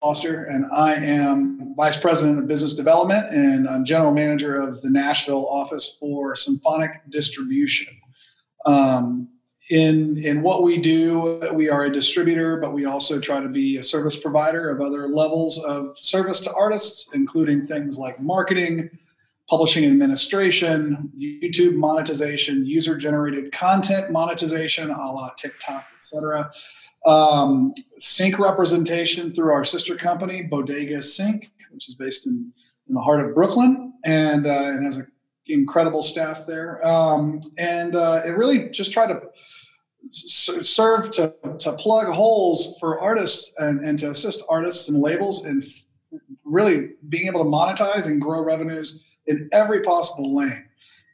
Foster, and I am Vice President of Business Development and I'm General Manager of the Nashville office for Symphonic Distribution. Um, in in what we do, we are a distributor, but we also try to be a service provider of other levels of service to artists, including things like marketing, publishing administration, YouTube monetization, user generated content monetization, a la TikTok, etc. Um, sync representation through our sister company, Bodega Sync, which is based in, in the heart of Brooklyn and, uh, and has an incredible staff there. Um, and uh, it really just try to serve to, to plug holes for artists and, and to assist artists and labels in really being able to monetize and grow revenues in every possible lane.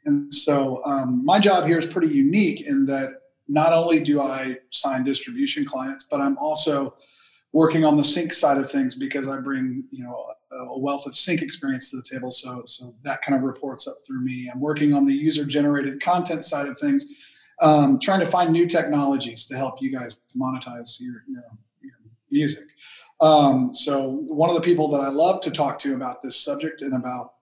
And so um, my job here is pretty unique in that not only do I sign distribution clients, but I'm also working on the sync side of things because I bring you know a wealth of sync experience to the table. So so that kind of reports up through me. I'm working on the user generated content side of things, um, trying to find new technologies to help you guys monetize your, your, your music. Um, so one of the people that I love to talk to about this subject and about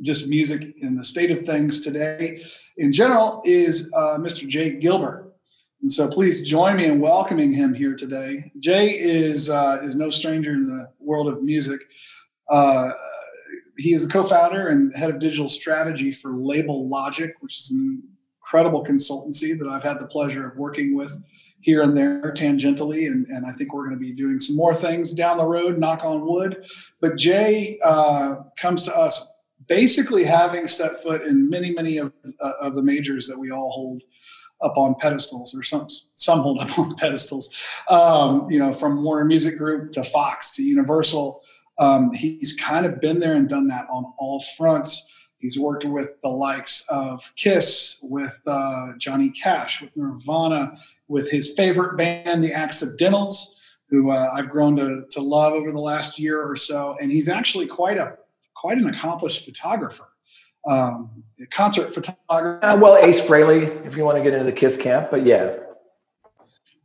just music in the state of things today in general is uh, Mr. Jay Gilbert. And so please join me in welcoming him here today. Jay is, uh, is no stranger in the world of music. Uh, he is the co-founder and head of digital strategy for Label Logic, which is an incredible consultancy that I've had the pleasure of working with here and there tangentially. And, and I think we're going to be doing some more things down the road, knock on wood. But Jay uh, comes to us basically having set foot in many, many of, uh, of the majors that we all hold up on pedestals, or some some hold up on pedestals. Um, you know, from Warner Music Group to Fox to Universal, um, he's kind of been there and done that on all fronts. He's worked with the likes of Kiss, with uh, Johnny Cash, with Nirvana, with his favorite band, The Accidentals, who uh, I've grown to, to love over the last year or so. And he's actually quite a quite an accomplished photographer um, concert photographer. Uh, well, Ace Frehley, if you want to get into the Kiss camp, but yeah.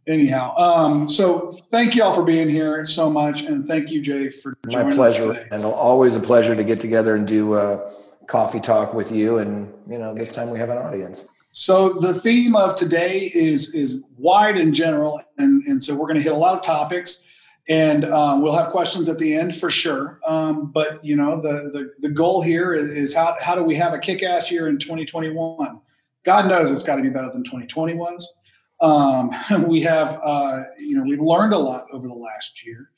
Anyhow, um, so thank you all for being here so much, and thank you, Jay, for joining My pleasure, us today. and always a pleasure to get together and do a coffee talk with you. And you know, this time we have an audience. So the theme of today is is wide in general, and and so we're going to hit a lot of topics and um, we'll have questions at the end for sure. Um, but you know, the, the the goal here is, is, how how do we have a kick-ass year in 2021? God knows it's got to be better than 2020 was. Um, we have uh, you know we've learned a lot over the last year.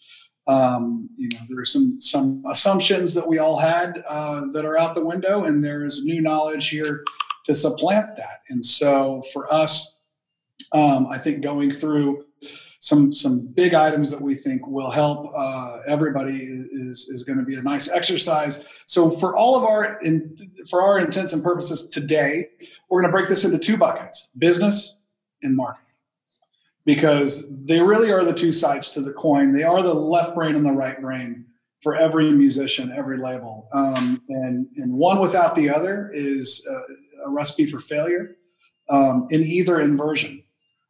Um, you know, there are some some assumptions that we all had uh, that are out the window, and there's new knowledge here to supplant that. And so for us, um, I think going through some some big items that we think will help uh, everybody is is going to be a nice exercise. So for all of our in, for our intents and purposes today, we're going to break this into two buckets: business and marketing, because they really are the two sides to the coin. They are the left brain and the right brain for every musician, every label, um, and and one without the other is a, a recipe for failure um, in either inversion.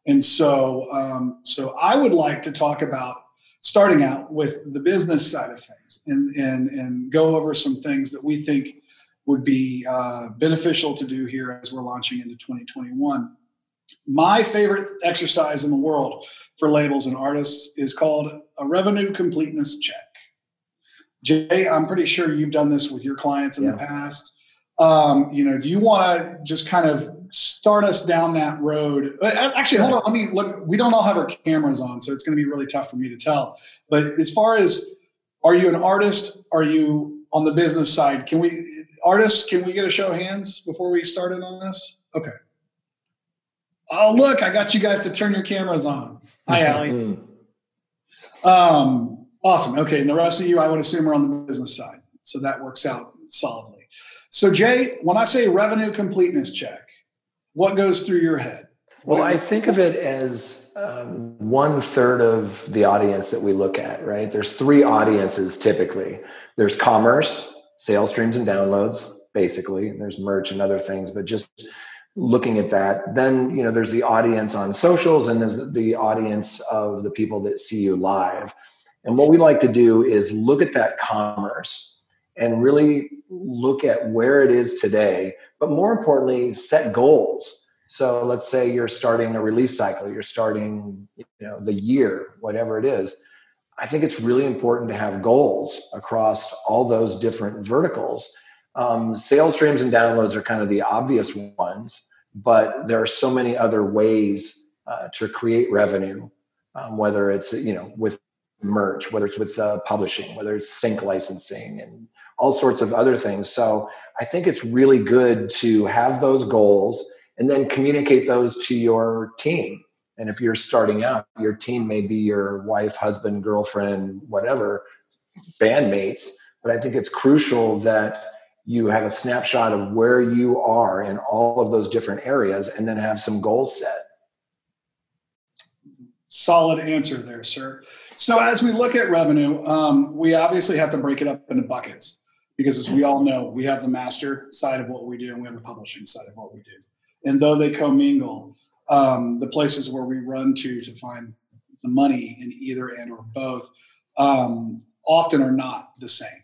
And so, um, so I would like to talk about starting out with the business side of things and, and, and go over some things that we think would be uh, beneficial to do here as we're launching into 2021. My favorite exercise in the world for labels and artists is called a revenue completeness check. Jay, I'm pretty sure you've done this with your clients in yeah. the past. Um, you know, do you want to just kind of start us down that road. Uh, actually, hold on. Let me look. We don't all have our cameras on, so it's going to be really tough for me to tell. But as far as are you an artist? Are you on the business side? Can we artists? Can we get a show of hands before we started on this? Okay. Oh, look! I got you guys to turn your cameras on. Hi, Allie. Mm-hmm. um, awesome. Okay, and the rest of you, I would assume, are on the business side, so that works out solidly. So, Jay, when I say revenue completeness check, what goes through your head? Well, I think of it as um, one third of the audience that we look at, right? There's three audiences typically there's commerce, sales streams and downloads, basically. There's merch and other things, but just looking at that. Then, you know, there's the audience on socials and there's the audience of the people that see you live. And what we like to do is look at that commerce and really look at where it is today, but more importantly, set goals. So let's say you're starting a release cycle, you're starting, you know, the year, whatever it is. I think it's really important to have goals across all those different verticals. Um, sales streams and downloads are kind of the obvious ones, but there are so many other ways uh, to create revenue, um, whether it's you know with merch, whether it's with uh, publishing, whether it's sync licensing, and all sorts of other things. So I think it's really good to have those goals and then communicate those to your team. And if you're starting out, your team may be your wife, husband, girlfriend, whatever, bandmates. But I think it's crucial that you have a snapshot of where you are in all of those different areas and then have some goals set. Solid answer there, sir. So as we look at revenue, um, we obviously have to break it up into buckets because as we all know, we have the master side of what we do and we have the publishing side of what we do. And though they commingle, um, the places where we run to to find the money in either and or both um, often are not the same.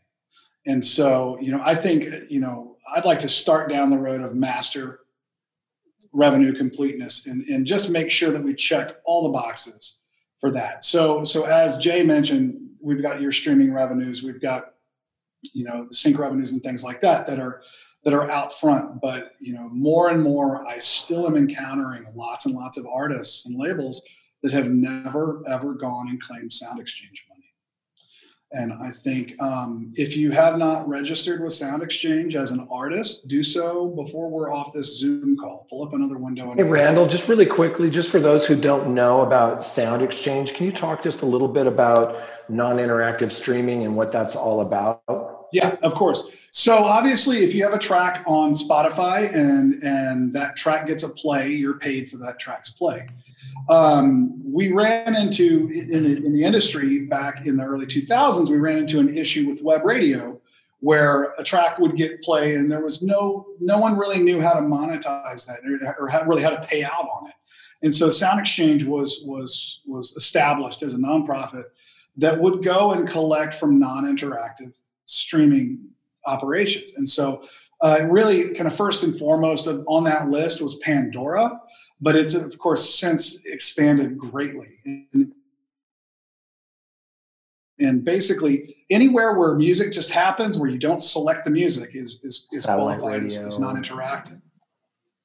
And so, you know, I think, you know, I'd like to start down the road of master revenue completeness and, and just make sure that we check all the boxes for that. So, so as Jay mentioned, we've got your streaming revenues, we've got you know the sync revenues and things like that that are that are out front but you know more and more i still am encountering lots and lots of artists and labels that have never ever gone and claimed sound exchange money and i think um, if you have not registered with sound exchange as an artist do so before we're off this zoom call pull up another window hey randall just really quickly just for those who don't know about sound exchange can you talk just a little bit about non-interactive streaming and what that's all about yeah, of course. So obviously, if you have a track on Spotify and and that track gets a play, you're paid for that track's play. Um, we ran into in the, in the industry back in the early 2000s. We ran into an issue with web radio where a track would get play and there was no no one really knew how to monetize that or, really how to pay out on it. And so Sound Exchange was was was established as a nonprofit that would go and collect from non-interactive streaming operations. And so, uh, really, kind of first and foremost on that list was Pandora, but it's of course since expanded greatly. And, and basically, anywhere where music just happens, where you don't select the music, is is, is qualified as, as non-interactive.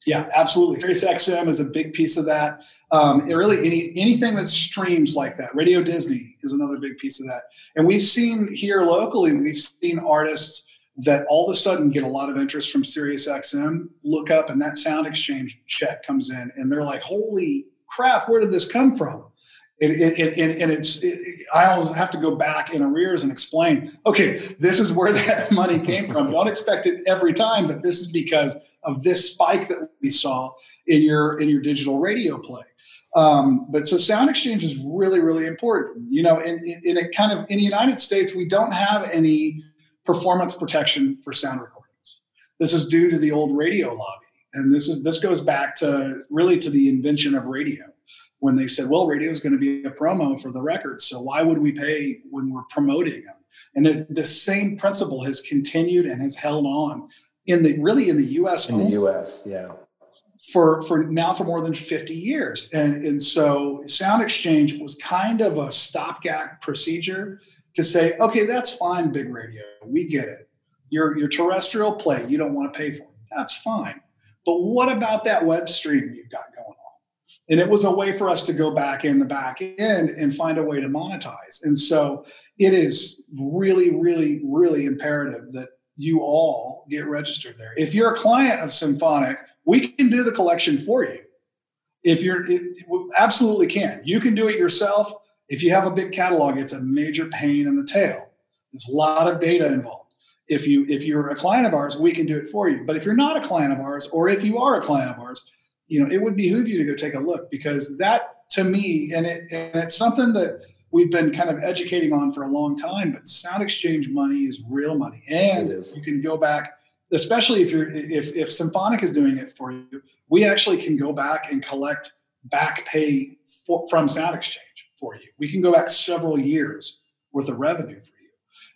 Yeah, absolutely. Sirius XM is a big piece of that. Um, really, any anything that streams like that. Radio Disney is another big piece of that. And we've seen here locally, we've seen artists that all of a sudden get a lot of interest from Sirius XM. Look up, and that sound exchange check comes in, and they're like, "Holy crap! Where did this come from?" It, it, it, and it's I always have to go back in arrears and explain. Okay, this is where that money came from. Don't expect it every time, but this is because of this spike that we saw in your in your digital radio play. Um, but so sound exchange is really really important. You know, in, in, in a kind of in the United States, we don't have any performance protection for sound recordings. This is due to the old radio lobby, and this is this goes back to really to the invention of radio when they said, well, radio is going to be a promo for the record. So why would we pay when we're promoting them? And this, this same principle has continued and has held on in the really in the U.S. In the U.S., yeah. For for now for more than 50 years, and and so Sound Exchange was kind of a stopgap procedure to say, okay, that's fine, big radio, we get it. Your your terrestrial play, you don't want to pay for it. That's fine. But what about that web stream you've got going on? And it was a way for us to go back in the back end and find a way to monetize. And so it is really, really, really imperative that you all get registered there. If you're a client of Symphonic, we can do the collection for you. If you're, it, absolutely can. You can do it yourself. If you have a big catalog, it's a major pain in the tail. There's a lot of data involved. If you if you're a client of ours, we can do it for you. But if you're not a client of ours, or if you are a client of ours, you know it would behoove you to go take a look because that to me, and it and it's something that we've been kind of educating on for a long time. But sound exchange money is real money, and you can go back, especially if you're if if Symphonic is doing it for you. We actually can go back and collect back pay for, from Sound Exchange for you. We can go back several years worth of revenue for you.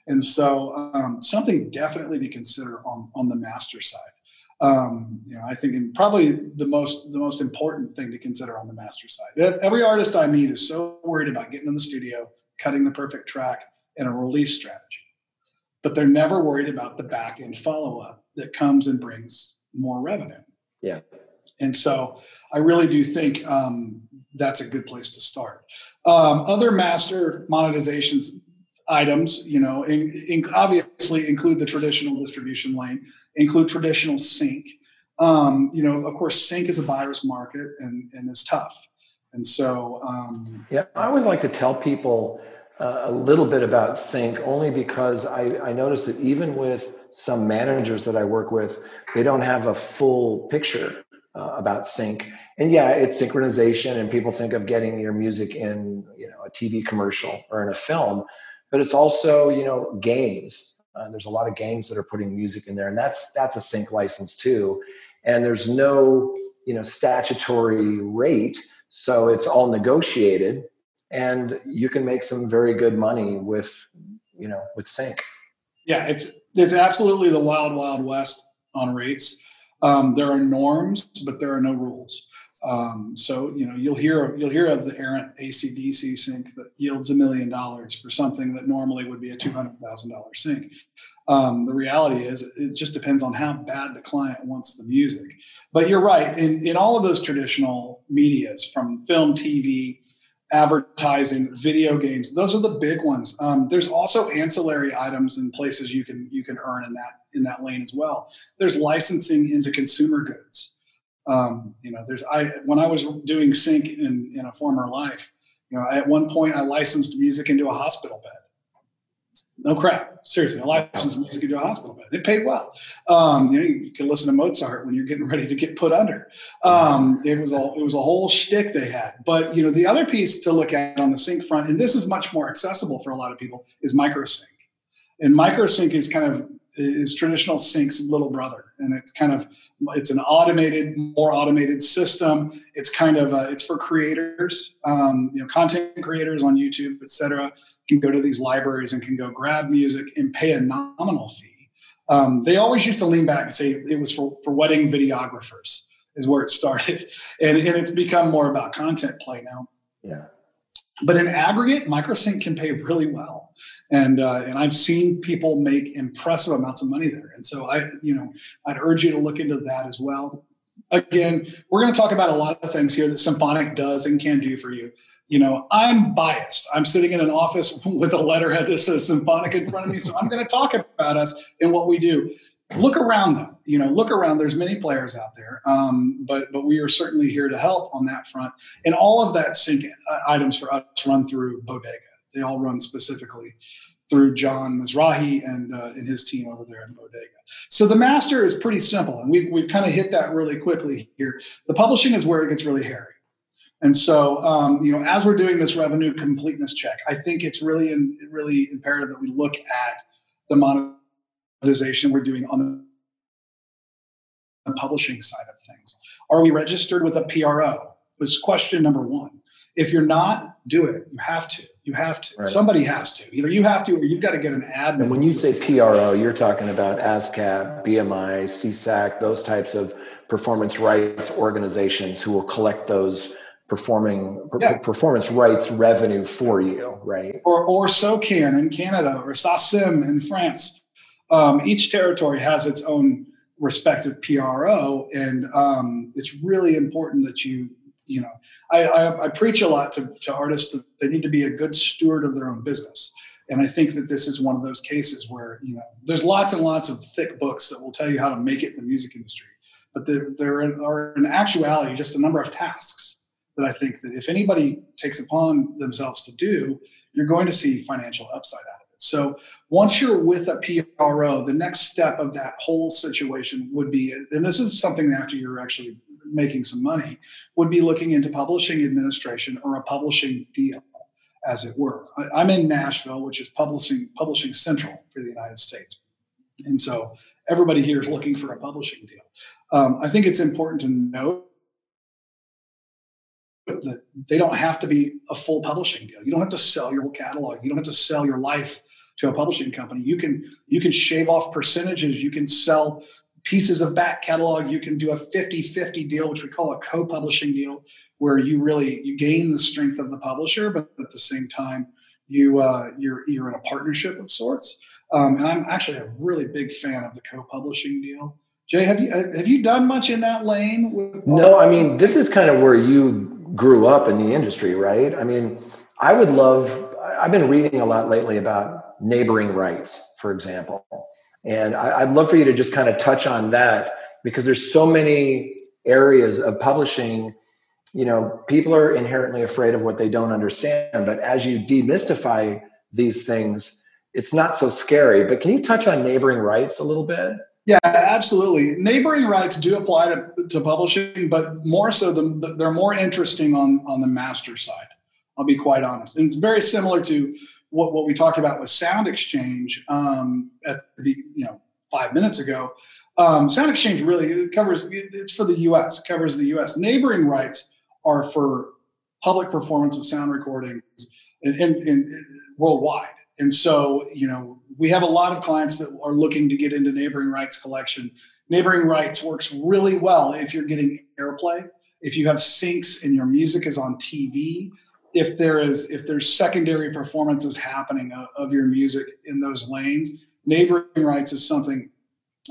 And so um, something definitely to consider on, on the master side. Um, you know, I think and probably the most the most important thing to consider on the master side. Every artist I meet is so worried about getting in the studio, cutting the perfect track, and a release strategy, but they're never worried about the back end follow up that comes and brings more revenue. Yeah. And so I really do think um, that's a good place to start. Um, other master monetizations items, you know, in, in obviously include the traditional distribution lane, include traditional sync. Um, you know, of course, sync is a buyer's market and, and is tough. And so, um, yeah, I always like to tell people uh, a little bit about sync only because I, I notice that even with some managers that I work with, they don't have a full picture uh, about sync. And yeah, it's synchronization, and people think of getting your music in, you know, a TV commercial or in a film, but it's also, you know, games. Uh, there's a lot of games that are putting music in there, and that's that's a sync license too. And there's no, you know, statutory rate, so it's all negotiated, and you can make some very good money with, you know, with sync. Yeah, it's it's absolutely the wild wild west on rates. Um, there are norms, but there are no rules. Um, so you know you'll hear you'll hear of the errant ACDC sync that yields a million dollars for something that normally would be a two hundred thousand dollar sync. Um, the reality is it just depends on how bad the client wants the music. But you're right in in all of those traditional medias from film, TV, advertising, video games. Those are the big ones. Um, there's also ancillary items and places you can you can earn in that in that lane as well. There's licensing into consumer goods. Um, you know, there's I when I was doing sync in in a former life, you know, at one point I licensed music into a hospital bed. No crap. Seriously, I licensed music into a hospital bed. It paid well. Um, you know, you can listen to Mozart when you're getting ready to get put under. Um, it was all it was a whole shtick they had. But you know, the other piece to look at on the sync front, and this is much more accessible for a lot of people, is microsync. And microsync is kind of is traditional sync's little brother. And it's kind of it's an automated more automated system. It's kind of uh, it's for creators um, you know content creators on youtube etc can go to these libraries and can go grab music and pay a nominal fee. Um, they always used to lean back and say it was for, for wedding videographers is where it started. And, and it's become more about content play now. Yeah but in aggregate, microsync can pay really well, and uh, and I've seen people make impressive amounts of money there. And so I, you know, I'd urge you to look into that as well. Again, we're going to talk about a lot of things here that Symphonic does and can do for you. You know, I'm biased. I'm sitting in an office with a letterhead that says Symphonic in front of me, so I'm going to talk about us and what we do look around them you know look around there's many players out there um, but but we are certainly here to help on that front. And all of that sync uh, items for us run through bodega. They all run specifically through john mizrahi and uh, and his team over there in bodega. So the master is pretty simple and we've, we've kind of hit that really quickly here. The publishing is where it gets really hairy. And so, um, you know, as we're doing this revenue completeness check, I think it's really, in, really imperative that we look at the monetary monetization we're doing on the publishing side of things. Are we registered with a PRO? Was question number one. If you're not, do it. You have to. You have to. Right. Somebody has to. Either you have to, or you've got to get an admin. And when you say PRO, you're talking about ASCAP, BMI, SESAC, those types of performance rights organizations who will collect those performing yeah. performance rights revenue for you, right? Or or SOCAN in Canada, or SACEM in France um, each territory has its own respective PRO, and um, it's really important that you, you know, I, I, I preach a lot to, to artists that they need to be a good steward of their own business. And I think that this is one of those cases where, you know, there's lots and lots of thick books that will tell you how to make it in the music industry. But there, there are in actuality just a number of tasks that I think that if anybody takes upon themselves to do, you're going to see financial upside out of it. So once you're with a PRO, the next step of that whole situation would be, and this is something after you're actually making some money, would be looking into publishing administration or a publishing deal, as it were. I'm in Nashville, which is publishing publishing central for the United States, and so everybody here is looking for a publishing deal. Um, I think it's important to note they don't have to be a full publishing deal. You don't have to sell your whole catalog. You don't have to sell your life to a publishing company. You can you can shave off percentages. You can sell pieces of back catalog. You can do a 50-50 deal, which we call a co-publishing deal, where you really you gain the strength of the publisher, but at the same time you uh, you're you're in a partnership of sorts. Um, and I'm actually a really big fan of the co-publishing deal. Jay, have you have you done much in that lane? With- no, I mean this is kind of where you grew up in the industry, right? I mean, I would love. I've been reading a lot lately about neighboring rights, for example, and I, would love for you to just kind of touch on that because there's so many areas of publishing. You know, people are inherently afraid of what they don't understand, but as you demystify these things, it's not so scary. But can you touch on neighboring rights a little bit? Yeah, absolutely. Neighboring rights do apply to, to publishing, but more so, the, they're more interesting on, on the master side. I'll be quite honest. And it's very similar to what, what we talked about with Sound Exchange um, at the, you know, five minutes ago. Um, Sound Exchange really covers, it's for the US, it covers the US. Neighboring rights are for public performance of sound recordings in, in, in worldwide. And so, you know, we have a lot of clients that are looking to get into neighboring rights collection. Neighboring rights works really well if you're getting airplay, if you have syncs and your music is on TV, if there is if there's secondary performances happening of, of your music in those lanes. Neighboring rights is something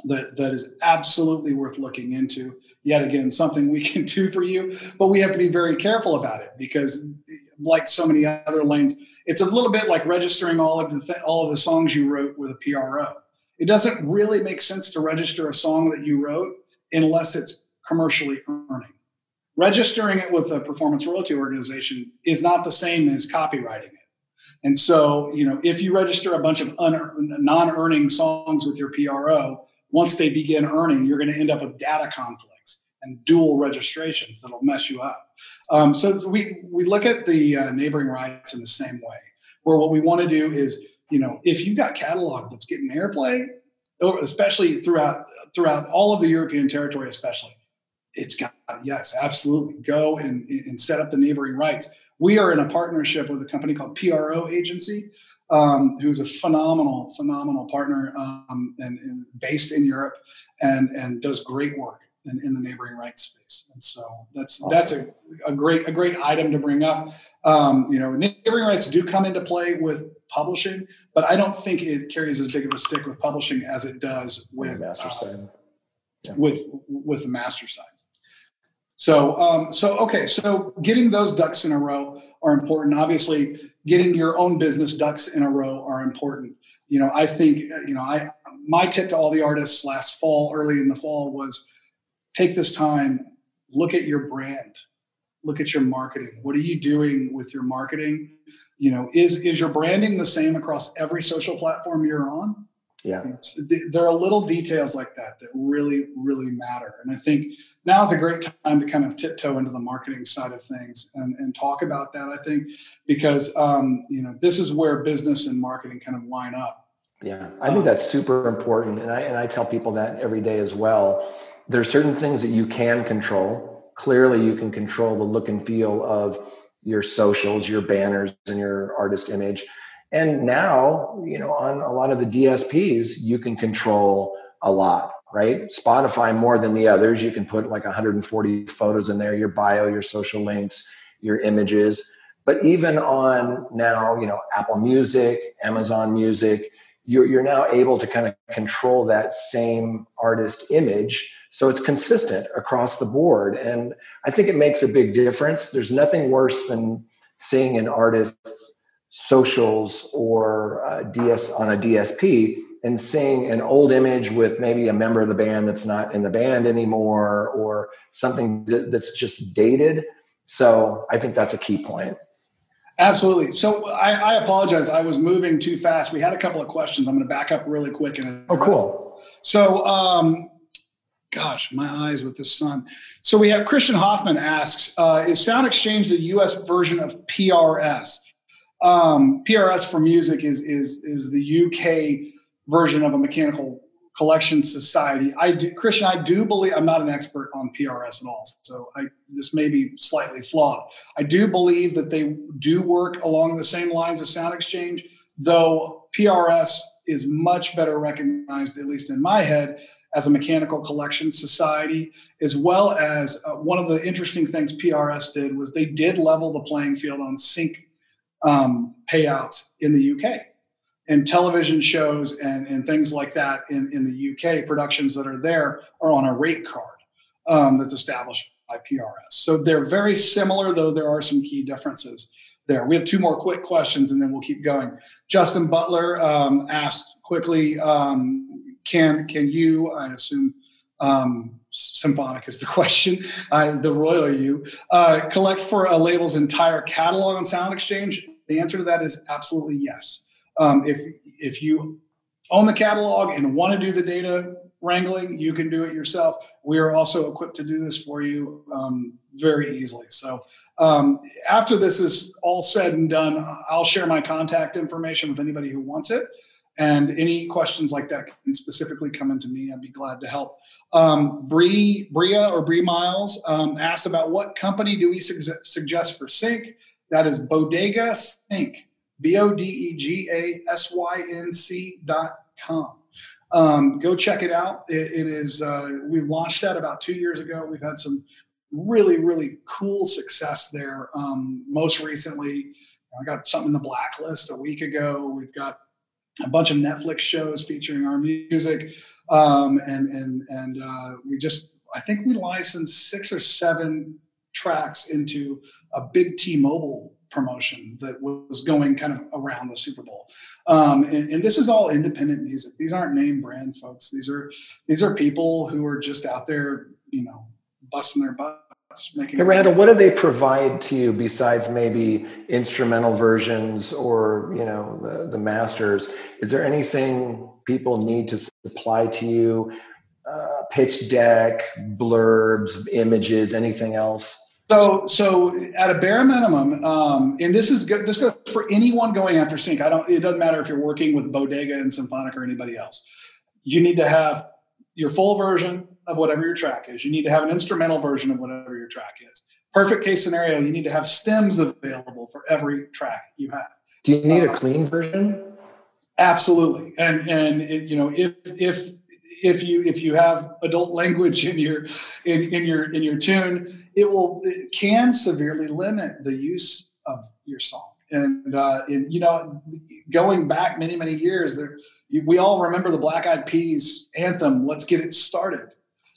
that that is absolutely worth looking into. Yet again, something we can do for you, but we have to be very careful about it because, like so many other lanes it's a little bit like registering all of the th- all of the songs you wrote with a PRO. It doesn't really make sense to register a song that you wrote unless it's commercially earning. Registering it with a performance royalty organization is not the same as copywriting it. And so, you know, if you register a bunch of un- non-earning songs with your PRO, once they begin earning, you're going to end up with data conflicts and dual registrations that'll mess you up. Um, so we we look at the uh, neighboring rights in the same way, where what we want to do is, you know, if you've got catalog that's getting airplay, especially throughout throughout all of the European territory, especially, it's got yes, absolutely go and and set up the neighboring rights. We are in a partnership with a company called PRO Agency, um, who's a phenomenal, phenomenal partner um, and, and, based in Europe and, and does great work in, in the neighboring rights space. And so that's awesome. that's a, a great a great item to bring up. Um, you know, neighboring rights do come into play with publishing, but I don't think it carries as big of a stick with publishing as it does with the master uh, side. Yeah. With with the master side. So um, so okay, so getting those ducks in a row are important. Obviously, getting your own business ducks in a row are important. You know, I think you know I my tip to all the artists last fall, early in the fall, was take this time, look at your brand, look at your marketing. What are you doing with your marketing? You know, is is your branding the same across every social platform you're on? Yeah. There are little details like that that really, really matter. And I think now is a great time to kind of tiptoe into the marketing side of things and, and talk about that, I think, because, um, you know, this is where business and marketing kind of line up. Yeah, I think that's super important. And I, and I tell people that every day as well there are certain things that you can control. Clearly, you can control the look and feel of your socials, your banners, and your artist image. And now, you know, on a lot of the DSPs, you can control a lot, right? Spotify more than the others. You can put like 140 photos in there, your bio, your social links, your images. But even on now, you know, Apple Music, Amazon Music, you're, you're now able to kind of control that same artist image. So it's consistent across the board and i think it makes a big difference. There's nothing worse than seeing an artist's socials or uh, ds on a dsp and seeing an old image with maybe a member of the band that's not in the band anymore or something that's just dated. So i think that's a key point Absolutely. So I, I, apologize. I was moving too fast. We had a couple of questions. I'm going to back up really quick. And oh, cool. So, um, gosh, my eyes with the sun. So we have Christian Hoffman asks, uh, is Sound Exchange the U.S. version of PRS? Um, PRS for music is is is the UK version of a mechanical Collection Society. I do, Christian, I do believe I'm not an expert on PRS at all, so I, this may be slightly flawed. I do believe that they do work along the same lines as Sound Exchange, though PRS is much better recognized, at least in my head, as a mechanical collection society, as well as uh, one of the interesting things PRS did was they did level the playing field on sync um, payouts in the UK and television shows and, and things like that in, in the UK, productions that are there are on a rate card um, that's established by PRS. So they're very similar, though there are some key differences there. We have two more quick questions and then we'll keep going. Justin Butler um, asked quickly, um, can, can you, I assume, um, symphonic is the question, uh, the royal you, uh, collect for a label's entire catalog on Sound Exchange? The answer to that is absolutely yes. Um, if if you own the catalog and want to do the data wrangling, you can do it yourself. We are also equipped to do this for you um, very easily. So um, after this is all said and done, I'll share my contact information with anybody who wants it. And any questions like that can specifically come into me. I'd be glad to help. Um, Bree, Bria or Bree Miles um, asked about what company do we su- suggest for sync? That is Bodega Sync. B O D E G A S Y N C dot com. Um, go check it out. it, it is, uh, we launched that about two years ago. We've had some really, really cool success there. Um, most recently, I got something in the blacklist a week ago. We've got a bunch of Netflix shows featuring our music. Um, and, and, and uh, we just, I think we licensed six or seven tracks into a big T-Mobile promotion that was going kind of around the Super Bowl. Um, and, and, this is all independent music. These aren't name brand folks. These are these are people who are just out there, you know, busting their butts. Making hey, Randall, what do they provide to you besides maybe instrumental versions or you know the, the masters? Is there anything people need to supply to you? Uh, pitch deck, blurbs, images, anything else? So, so at a bare minimum, um, and this is good. This goes for anyone going after sync. I don't. It doesn't matter if you're working with Bodega and Symphonic or anybody else. You need to have your full version of whatever your track is. You need to have an instrumental version of whatever your track is. Perfect case scenario, you need to have stems available for every track you have. Do you need a uh, clean version? Absolutely, and and it, you know if if if you if you have adult language in your in, in your in your tune, it will it can severely limit the use of your song. And, uh, and you know, going back many many years, there we all remember the Black Eyed Peas anthem. Let's get it started.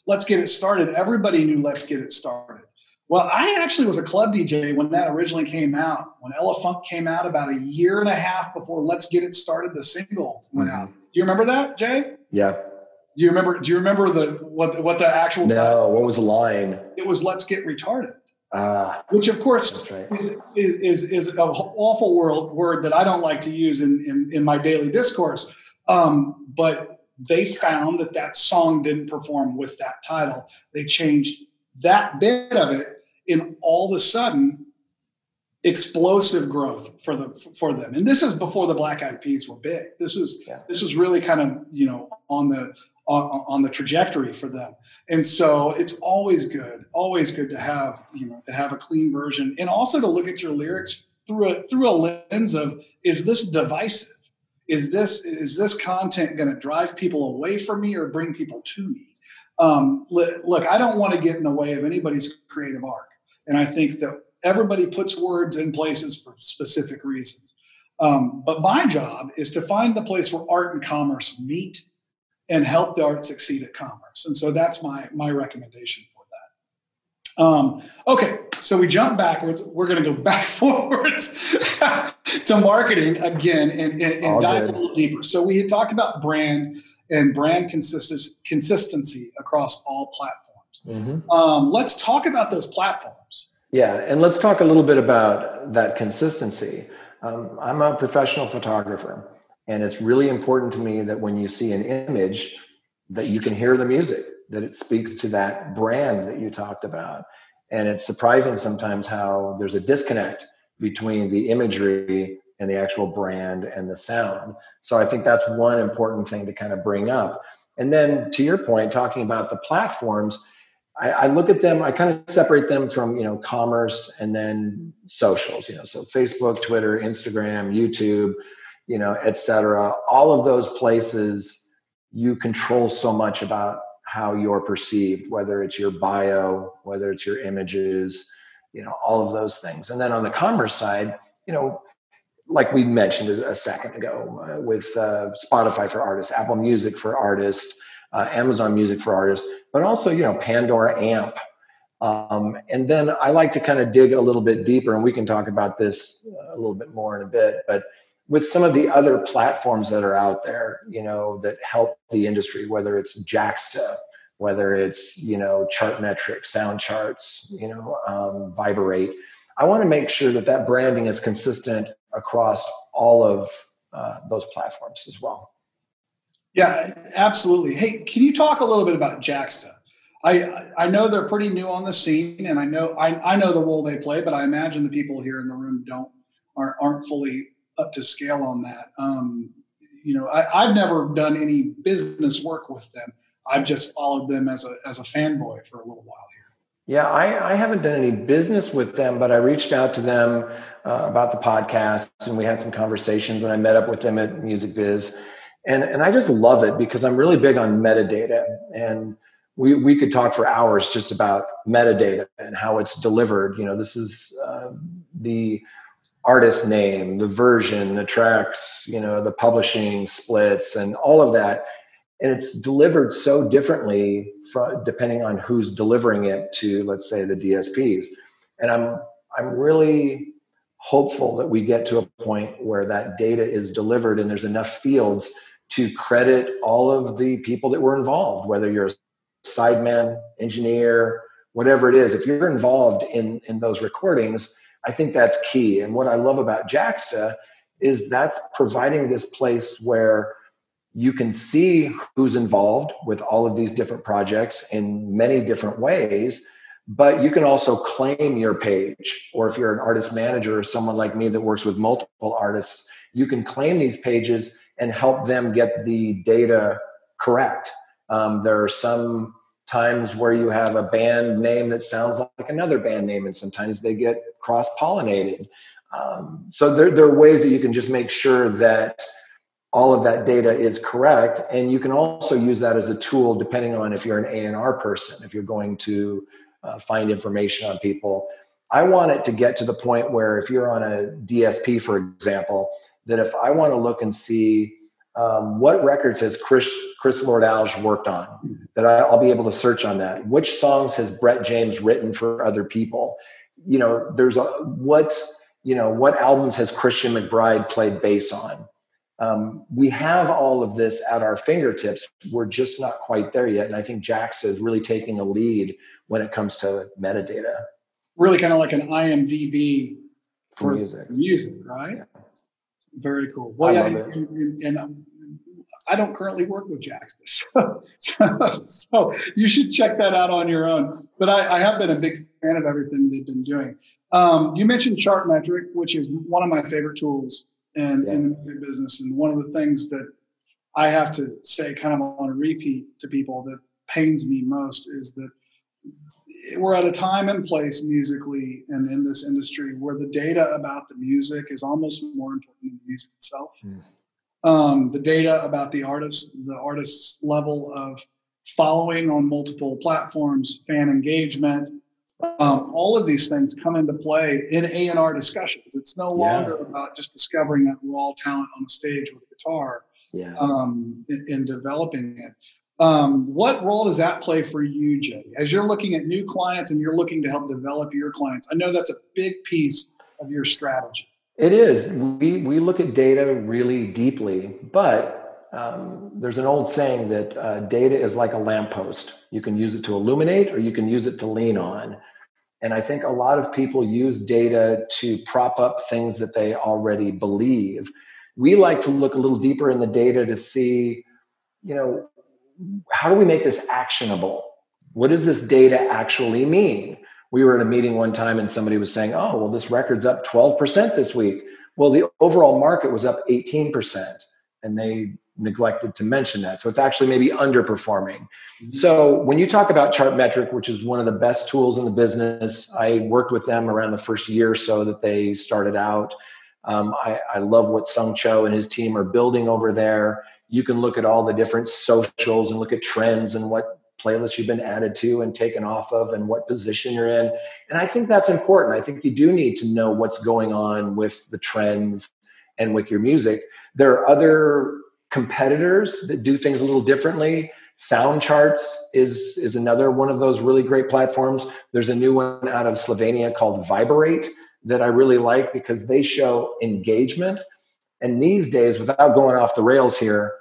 Let's get it started. Everybody knew Let's Get It Started. Well, I actually was a club DJ when that originally came out. When Elephunk came out about a year and a half before Let's Get It Started, the single went mm-hmm. out. Do you remember that, Jay? Yeah. Do you remember? Do you remember the what what the actual? No. What was the line? It was "Let's get retarded." Ah, which of course right. is, is is an awful word word that I don't like to use in in, in my daily discourse. Um, but they found that that song didn't perform with that title. They changed that bit of it, and all of a sudden, explosive growth for the for them. And this is before the Black Eyed Peas were big. This is yeah. this was really kind of you know on the on, on, the trajectory for them. And so it's always good, always good to have, you know, to have a clean version and also to look at your lyrics through a through a lens of is this divisive? Is this is this content going to drive people away from me or bring people to me? Um, look, I don't want to get in the way of anybody's creative arc, and I think that everybody puts words in places for specific reasons. Um, but my job is to find the place where art and commerce meet and help the art succeed at commerce. And so that's my my recommendation for that. Um, okay, so we jump backwards. We're going to go back forwards to marketing again and, and, and dive good. a little deeper. So we had talked about brand and brand consist- consistency across all platforms. Mm-hmm. Um, let's talk about those platforms. Yeah, and let's talk a little bit about that consistency. Um, I'm a professional photographer. And it's really important to me that when you see an image, that you can hear the music, that it speaks to that brand that you talked about. And it's surprising sometimes how there's a disconnect between the imagery and the actual brand and the sound. So I think that's one important thing to kind of bring up. And then to your point, talking about the platforms, I, I look at them, I kind of separate them from, you know, commerce and then socials, you know, so Facebook, Twitter, Instagram, YouTube, you know, et cetera. All of those places, you control so much about how you're perceived, whether it's your bio, whether it's your images, you know, all of those things. And then on the commerce side, you know, like we mentioned a second ago uh, with uh, Spotify for artists, Apple Music for artists, uh, Amazon Music for artists, but also, you know, Pandora Amp. Um, and then I like to kind of dig a little bit deeper, and we can talk about this uh, a little bit more in a bit. But with some of the other platforms that are out there, you know, that help the industry, whether it's Jaxsta, whether it's you know Chartmetric, Sound Charts, you know, um, Viberate. I want to make sure that that branding is consistent across all of uh, those platforms as well. Yeah, absolutely. Hey, can you talk a little bit about Jaxsta? I I know they're pretty new on the scene, and I know I, I know the role they play, but I imagine the people here in the room don't aren't aren't fully up to scale on that. Um, you know, I, I've never done any business work with them. I've just followed them as a as a fanboy for a little while here. Yeah, I, I haven't done any business with them, but I reached out to them uh, about the podcast, and we had some conversations, and I met up with them at Music Biz, and and I just love it because I'm really big on metadata, and we we could talk for hours just about metadata and how it's delivered. You know, this is uh, the artist name, the version, the tracks, you know, the publishing splits, and all of that. And it's delivered so differently from, depending on who's delivering it to, let's say, the DSPs. And I'm I'm really hopeful that we get to a point where that data is delivered and there's enough fields to credit all of the people that were involved, whether you're a sideman, engineer, whatever it is. If you're involved in in those recordings, I think that's key. And what I love about Jaxsta is that's providing this place where you can see who's involved with all of these different projects in many different ways but you can also claim your page or if you're an artist manager or someone like me that works with multiple artists you can claim these pages and help them get the data correct um, there are some times where you have a band name that sounds like another band name, and sometimes they get cross pollinated. Um, so there, there are ways that you can just make sure that all of that data is correct, and you can also use that as a tool depending on if you're an A&R person, if you're going to uh, find information on people. I want it to get to the point where if you're on a DSP, for example, that if I want to look and see um, what records has Chris Chris Lord-Alge worked on that I'll be able to search on that. Which songs has Brett James written for other people? You know, there's a what you know what albums has Christian McBride played bass on? Um, we have all of this at our fingertips. We're just not quite there yet, and I think Jax is really taking a lead when it comes to metadata. Really, kind of like an IMDb for, music. Music, right? Yeah. Very cool. Well, yeah, and, and um, I don't currently work with Jaxsta, so, so, you should check that out on your own. But I, I have been a big fan of everything they've been doing. Um, you mentioned Chartmetric, which is one of my favorite tools in, yeah. in the music business, and one of the things that I have to say, kind of on a repeat to people that pains me most is that we're at a time and place musically and in this industry where the data about the music is almost more important than the music itself. Mm. Um, the data about the artist, the artist's level of following on multiple platforms, fan engagement, um, all of these things come into play in A and R discussions. It's no longer about just discovering that raw talent on the stage with a guitar yeah. um, in, in developing it. Um, what role does that play for you, Jay? As you're looking at new clients and you're looking to help develop your clients, I know that's a big piece of your strategy. It is. We we look at data really deeply, but um, there's an old saying that uh, data is like a lamppost. You can use it to illuminate, or you can use it to lean on. And I think a lot of people use data to prop up things that they already believe. We like to look a little deeper in the data to see, you know, how do we make this actionable? What does this data actually mean? We were in a meeting one time and somebody was saying, oh, well, this record's up 12% this week. Well, the overall market was up 18%. and they neglected to mention that. So it's actually maybe underperforming. Mm-hmm. So when you talk about Chartmetric, which is one of the best tools in the business, I worked with them around the first year or so that they started out. Um, I, I, love what Sung Cho and his team are building over there. You can look at all the different socials and look at trends and what playlists you've been added to and taken off of and what position you're in. And I think that's important. I think you do need to know what's going on with the trends and with your music. There are other competitors that do things a little differently. Soundcharts is is another one of those really great platforms. There's a new one out of Slovenia called Viberate that I really like because they show engagement. And these days, without going off the rails here,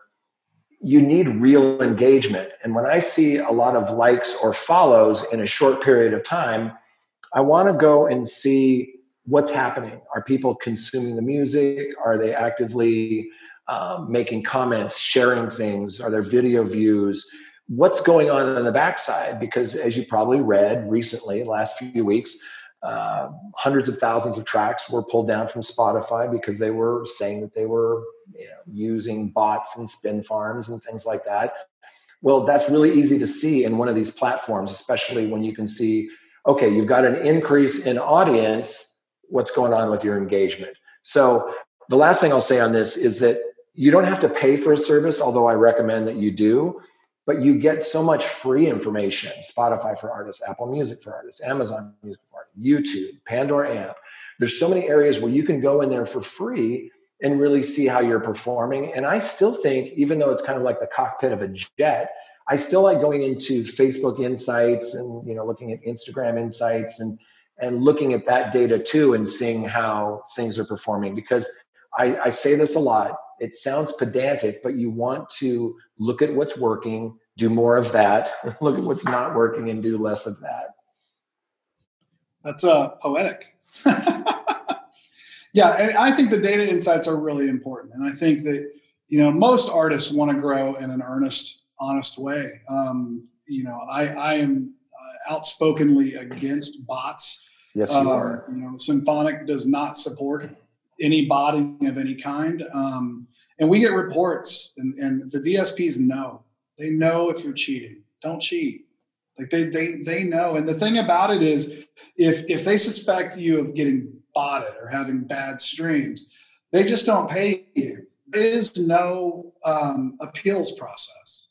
you need real engagement. And when I see a lot of likes or follows in a short period of time, I want to go and see what's happening. Are people consuming the music? Are they actively um, making comments, sharing things? Are there video views? What's going on on the backside? Because as you probably read recently, last few weeks, uh, hundreds of thousands of tracks were pulled down from Spotify because they were saying that they were you know, using bots and spin farms and things like that. Well, that's really easy to see in one of these platforms, especially when you can see, okay, you've got an increase in audience. What's going on with your engagement? So, the last thing I'll say on this is that you don't have to pay for a service, although I recommend that you do, but you get so much free information Spotify for artists, Apple Music for artists, Amazon Music for artists, YouTube, Pandora Amp. There's so many areas where you can go in there for free and really see how you're performing. And I still think, even though it's kind of like the cockpit of a jet, I still like going into Facebook insights and you know looking at Instagram insights and and looking at that data too and seeing how things are performing because I, I say this a lot it sounds pedantic, but you want to look at what's working, do more of that, look at what's not working, and do less of that. That's uh, poetic. yeah, I think the data insights are really important, and I think that you know most artists want to grow in an earnest, honest way. Um, you know, I, I am uh, outspokenly against bots. Yes, you um, are. You know, Symphonic does not support any botting of any kind. Um, and we get reports, and, and the DSPs know. They know if you're cheating. Don't cheat. Like they they they know. And the thing about it is, if if they suspect you of getting botted or having bad streams, they just don't pay you. There is no um, appeals process.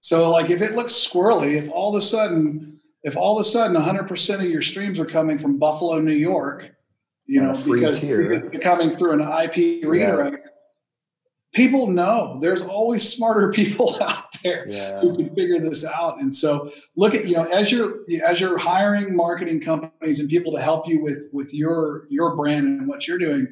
So like if it looks squirrely, if all of a sudden if all of a sudden 100% of your streams are coming from Buffalo, New York, you know, because, because, they're coming through an IP redirect. Yeah. People know there's always smarter people out there yeah. who can figure this out. And so look at, you know, as you're as you're hiring marketing companies and people to help you with with your your brand and what you're doing,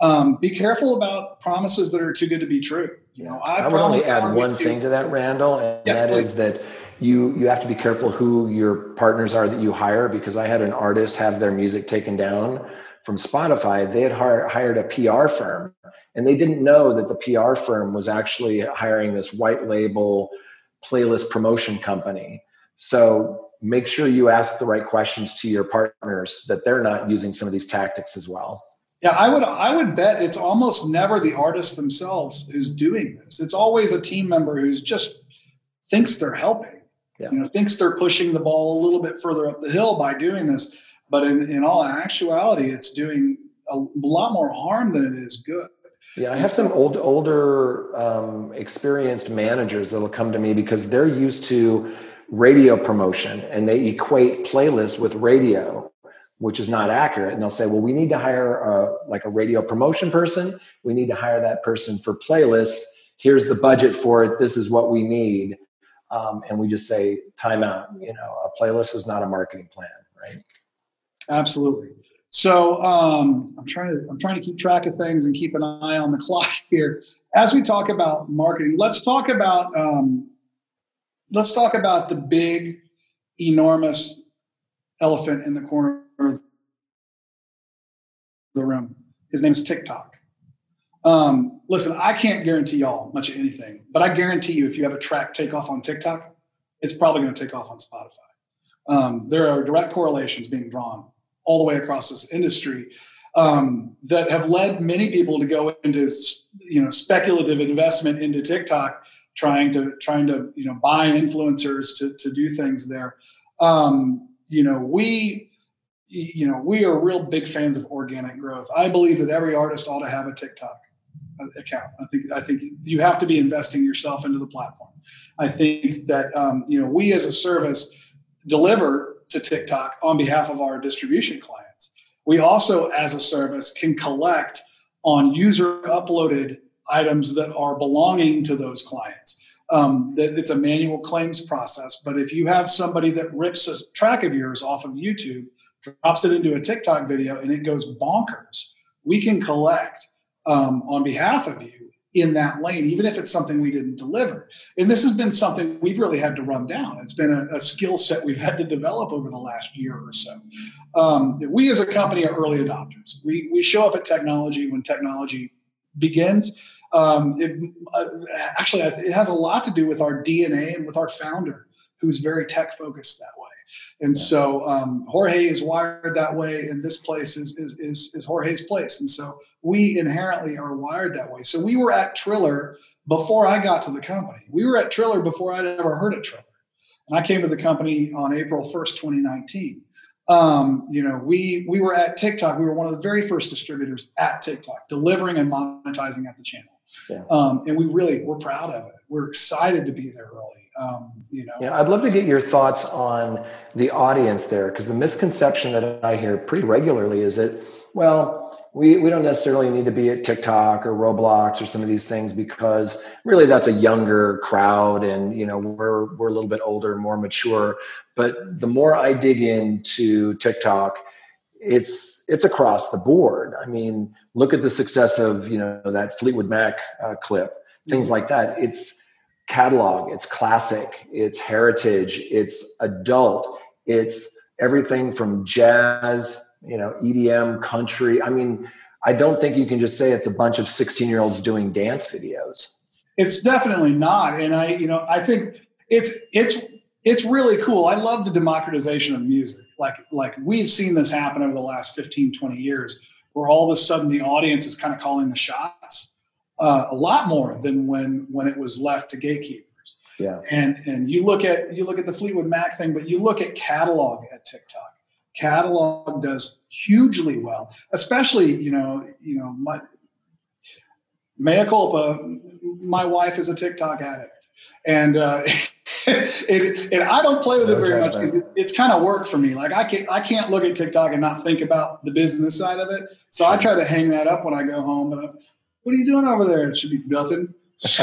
um, be careful about promises that are too good to be true. You know, I, I would only add one thing to that, Randall, and yeah, that please. is that you you have to be careful who your partners are that you hire because I had an artist have their music taken down from Spotify. They had hired a PR firm and they didn't know that the PR firm was actually hiring this white label playlist promotion company. So make sure you ask the right questions to your partners that they're not using some of these tactics as well. Yeah, I would I would bet it's almost never the artists themselves who's doing this. It's always a team member who's just thinks they're helping yeah. you know thinks they're pushing the ball a little bit further up the hill by doing this but in, in all actuality it's doing a lot more harm than it is good. Yeah i have some old older um, experienced managers that'll come to me because they're used to radio promotion and they equate playlists with radio which is not accurate. And they'll say well we need to hire a, like a radio promotion person. We need to hire that person for playlists. Here's the budget for it. This is what we need um, and we just say timeout. You know, a playlist is not a marketing plan, right? Absolutely. So um, I'm trying to I'm trying to keep track of things and keep an eye on the clock here. As we talk about marketing, let's talk about um, let's talk about the big, enormous elephant in the corner of the room. His name's TikTok. Um, listen, I can't guarantee y'all much of anything, but I guarantee you, if you have a track take off on TikTok, it's probably going to take off on Spotify. Um, there are direct correlations being drawn all the way across this industry. um, that have led many people to go into you know speculative investment into TikTok, trying to trying to you know buy influencers to to do things there. Um, you know we you know we are real big fans of organic growth. I believe that every artist ought to have a TikTok account. I think I think you have to be investing yourself into the platform. I think that um, you know we as a service deliver to TikTok on behalf of our distribution clients. We also, as a service, can collect on user uploaded items that are belonging to those clients. Um, that it's a manual claims process, but if you have somebody that rips a track of yours off of YouTube, drops it into a TikTok video, and it goes bonkers, we can collect um, on behalf of you in that lane, even if it's something we didn't deliver. And this has been something we've really had to run down. It's been a, a skill set we've had to develop over the last year or so. Um, we as a company are early adopters. We, we show up at technology when technology begins. Um, it, uh, actually, it has a lot to do with our DNA and with our founder, who's very tech focused that way. And so um, Jorge is wired that way, and this place is, is, is, is Jorge's place. And so we inherently are wired that way. So we were at Triller before I got to the company. We were at Triller before I'd ever heard of Triller. And I came to the company on April 1st, 2019. Um, you know, we we were at TikTok. We were one of the very first distributors at TikTok, delivering and monetizing at the channel. Yeah. Um, and we really we're proud of it. We're excited to be there early. Um, you know. Yeah, I'd love to get your thoughts on the audience there because the misconception that I hear pretty regularly is that well we, we don't necessarily need to be at TikTok or Roblox or some of these things because really that's a younger crowd and you know we're we're a little bit older more mature. But the more I dig into TikTok, it's it's across the board. I mean, look at the success of you know that Fleetwood Mac uh, clip, things mm-hmm. like that. It's catalog, it's classic, it's heritage, it's adult, it's everything from jazz you know edm country i mean i don't think you can just say it's a bunch of 16 year olds doing dance videos it's definitely not and i you know i think it's it's it's really cool i love the democratization of music like like we've seen this happen over the last 15 20 years where all of a sudden the audience is kind of calling the shots uh, a lot more than when when it was left to gatekeepers. Yeah. And and you look at you look at the fleetwood mac thing but you look at catalog at tiktok. Catalog does hugely well, especially, you know, you know, my mea culpa, my wife is a TikTok addict. And uh, it, and I don't play with it very much. It, it's kind of work for me. Like I can't, I can't look at TikTok and not think about the business side of it. So I try to hang that up when I go home. But what are you doing over there? It should be nothing.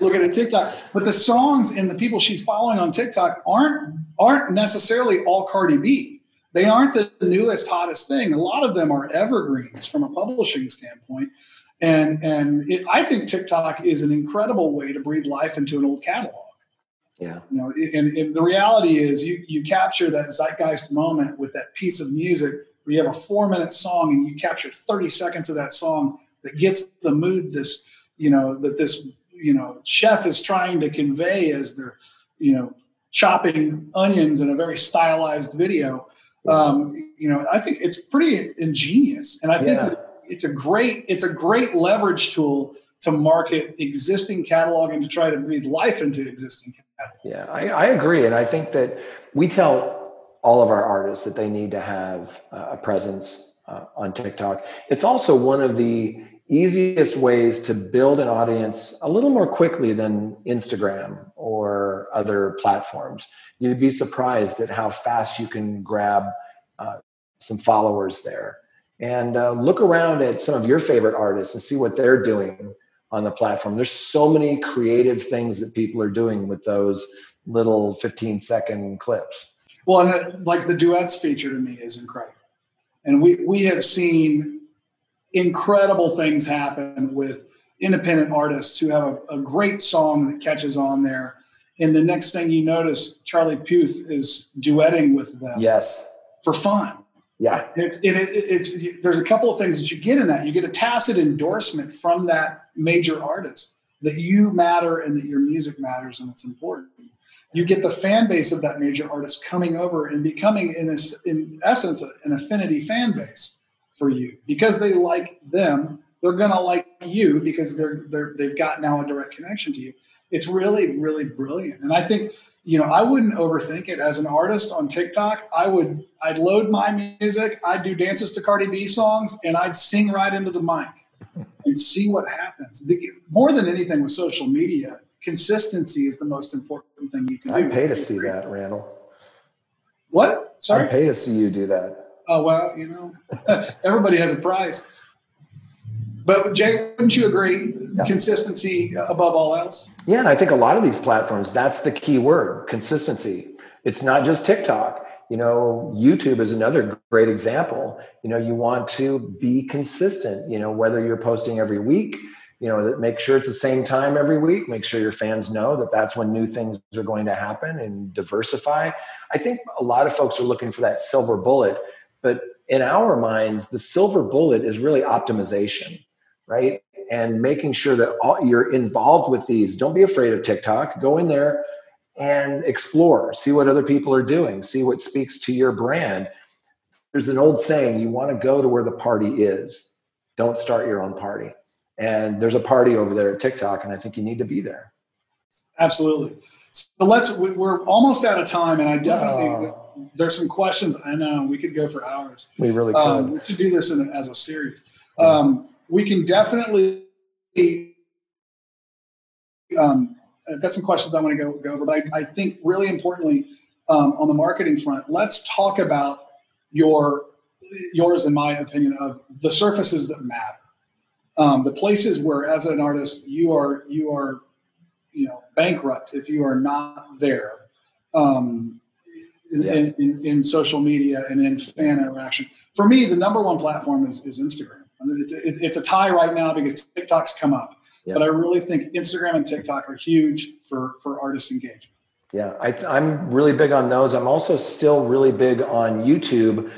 look at a TikTok. But the songs and the people she's following on TikTok aren't aren't necessarily all Cardi B they aren't the newest hottest thing a lot of them are evergreens from a publishing standpoint and and it, i think tiktok is an incredible way to breathe life into an old catalog. Yeah. You know and, and the reality is you you capture that zeitgeist moment with that piece of music where you have a four minute song and you capture 30 seconds of that song that gets the mood this you know that this you know chef is trying to convey as they're you know chopping onions in a very stylized video. Um, you know, I think it's pretty ingenious, and I think yeah. It's a great it's a great leverage tool to market existing catalog and to try to breathe life into existing catalog. Yeah, I, I agree, and I think that we tell all of our artists that they need to have a presence uh, on TikTok. It's also one of the easiest ways to build an audience a little more quickly than Instagram or other platforms. You'd be surprised at how fast you can grab uh, some followers there. And uh, look around at some of your favorite artists and see what they're doing on the platform. There's so many creative things that people are doing with those little 15 second clips. Well, and it, like the duets feature to me is incredible. And we, we have seen incredible things happen with independent artists who have a, a, great song that catches on there. And the next thing you notice, Charlie Puth is duetting with them. Yes. For fun. Yeah. It's, it, it, it's, there's a couple of things that you get in that. You get a tacit endorsement from that major artist that you matter and that your music matters and it's important. You get the fan base of that major artist coming over and becoming, in, a, in essence, an affinity fan base for you because they like them. They're gonna like you because they're they're they've got now a direct connection to you. It's really really brilliant, and I think you know I wouldn't overthink it as an artist on TikTok. I would I'd load my music, I'd do dances to Cardi B songs, and I'd sing right into the mic and see what happens. The, more than anything with social media, consistency is the most important thing you can do. I pay to see that, Randall. What? Sorry. I pay to see you do that. Oh well, you know, everybody has a price. But Jay, wouldn't you agree? Yeah. Consistency above all else. Yeah, and I think a lot of these platforms, that's the key word: consistency. It's not just TikTok. You know, YouTube is another great example. You know, you want to be consistent. You know, whether you're posting every week, you know make sure it's the same time every week make sure your fans know that that's when new things are going to happen and diversify i think a lot of folks are looking for that silver bullet but in our minds the silver bullet is really optimization right and making sure that all, you're involved with these don't be afraid of tiktok go in there and explore see what other people are doing see what speaks to your brand there's an old saying you want to go to where the party is don't start your own party and there's a party over there at TikTok, and I think you need to be there. Absolutely. So let's. We're almost out of time, and I definitely there's some questions. I know we could go for hours. We really could. Um, we should do this in, as a series. Um, we can definitely. Um, I've got some questions I want to go, go over, but I, I think really importantly um, on the marketing front, let's talk about your yours, in my opinion, of the surfaces that matter um, the places where as an artist you are you are you know bankrupt if you are not there um, in, yes. in, in, social media and in fan interaction for me the number one platform is, is instagram it's, it's, it's, a tie right now because tiktok's come up but i really think instagram and tiktok are huge for for artist engagement yeah I, i'm really big on those i'm also still really big on youtube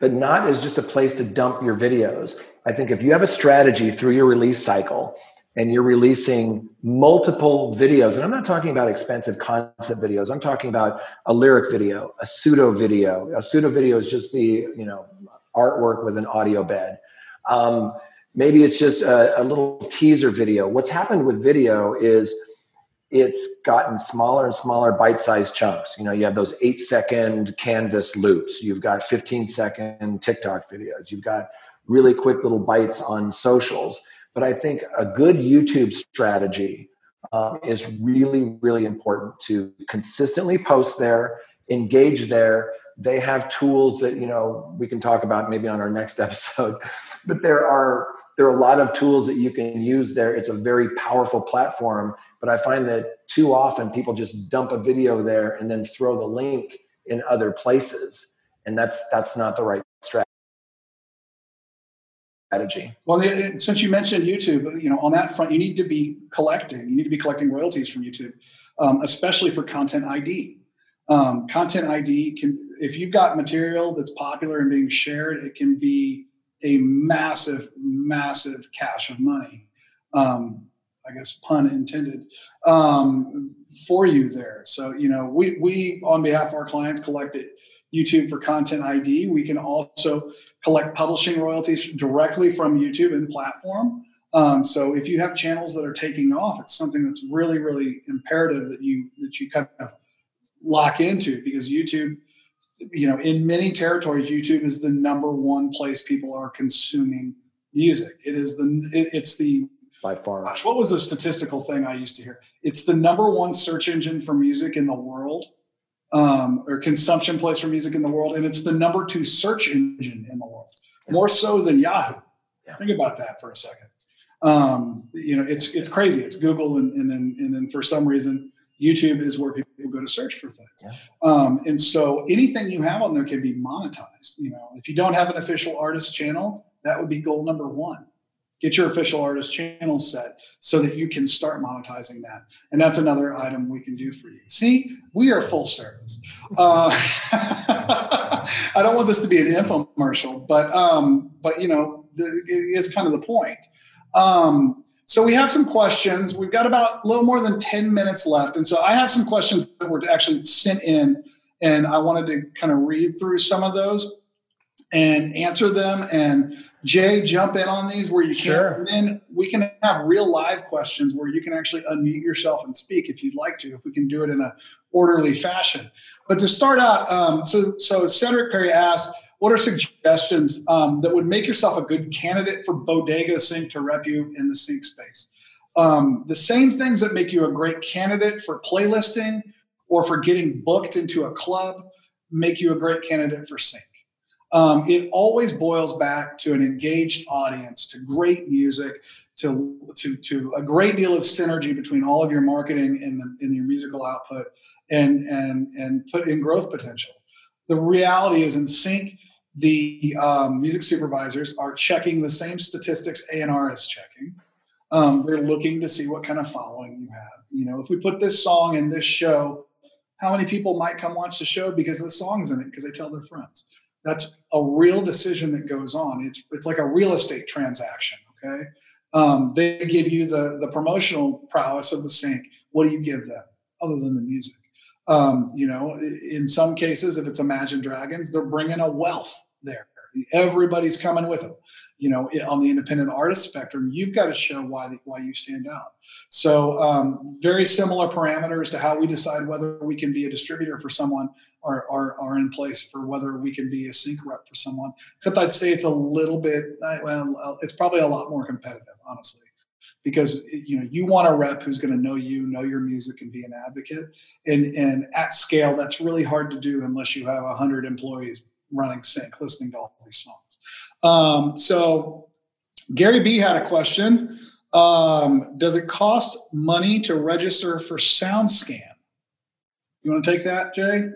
but not as just a place to dump your videos. I think if you have a strategy through your release cycle and you're releasing multiple videos, and I'm not talking about expensive concept videos, I'm talking about a lyric video, a pseudo video. A pseudo video is just the, you know, artwork with an audio bed. Um, maybe it's just a, a little teaser video. What's happened with video is it's gotten smaller and smaller bite-sized chunks. You know, you have those eight second canvas loops. You've got 15 second TikTok videos. You've got really quick little bites on socials. But I think a good YouTube strategy um, is really, really important to consistently post there, engage there. They have tools that you know we can talk about maybe on our next episode, but there are there are a lot of tools that you can use there. It's a very powerful platform, but I find that too often people just dump a video there and then throw the link in other places, and that's that's not the right strategy. Well, since you mentioned YouTube, you know, on that front, you need to be collecting. You need to be collecting royalties from YouTube, um, especially for content ID. Um, content ID can, if you've got material that's popular and being shared, it can be a massive, massive cache of money. Um, I guess pun intended um, for you there. So you know, we we on behalf of our clients collect it YouTube for Content ID. We can also collect publishing royalties directly from YouTube and platform. Um, so if you have channels that are taking off, it's something that's really, really imperative that you that you kind of lock into because YouTube, you know, in many territories, YouTube is the number one place people are consuming music. It is the it, it's the by far. Gosh, what was the statistical thing I used to hear? It's the number one search engine for music in the world um, or consumption place for music in the world, and it's the number two search engine in the world, more so than Yahoo. Yeah. Think about that for a second. Um, you know, it's it's crazy. It's Google, and, and then and then for some reason, YouTube is where people go to search for things. Yeah. Um, and so anything you have on there can be monetized. You know, if you don't have an official artist channel, that would be goal number one get your official artist channel set so that you can start monetizing that. And that's another item we can do for you. See we are full service. Uh, i don't want this to be an infomercial but um, but you know the, it is kind of the point. Um, so we have some questions. We've got about a little more than 10 minutes left. And so i have some questions that were actually sent in and i wanted to kind of read through some of those and answer them. And Jay, jump in on these where you sure. can. We can have real live questions where you can actually unmute yourself and speak if you'd like to. If we can do it in a orderly fashion. But to start out, um, so so Cedric Perry asked, what are suggestions um, that would make yourself a good candidate for Bodega Sync to rep you in the sync space? Um, the same things that make you a great candidate for playlisting or for getting booked into a club make you a great candidate for sync. Um, it always boils back to an engaged audience, to great music, to, to, to a great deal of synergy between all of your marketing and, the, and your musical output and, and, and put in growth potential. The reality is in sync, the um, music supervisors are checking the same statistics A&R is checking. Um, they're looking to see what kind of following you have. You know, if we put this song in this show, how many people might come watch the show because the song's in it because they tell their friends? That's a real decision that goes on. It's it's like a real estate transaction. Okay, um, they give you the the promotional prowess of the sync. What do you give them other than the music? Um, you know, in some cases, if it's Imagine Dragons, they're bringing a wealth there. Everybody's coming with them. You know, on the independent artist spectrum, you've got to show why why you stand out. So, um, very similar parameters to how we decide whether we can be a distributor for someone are, are, are in place for whether we can be a sync rep for someone. Except I'd say it's a little bit, well, it's probably a lot more competitive, honestly, because you know you want a rep who's going to know you, know your music, and be an advocate. And and at scale, that's really hard to do unless you have hundred employees running sync, listening to all these songs. Um, so Gary B had a question. Um, does it cost money to register for SoundScan? You want to take that, Jay?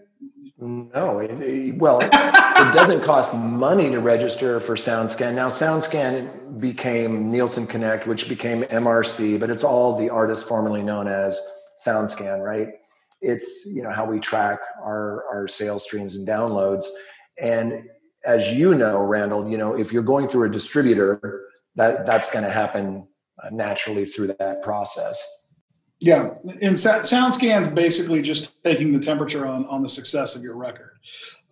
No, it, it, well, it, doesn't cost money to register for SoundScan. Now, SoundScan became Nielsen Connect, which became MRC, but it's all the artist formerly known as SoundScan, right? It's you know how we track our our sales streams and downloads, and as you know, Randall, you know if you're going through a distributor, that that's going to happen uh, naturally through that process. Yeah, and SoundScan's basically just taking the temperature on on the success of your record.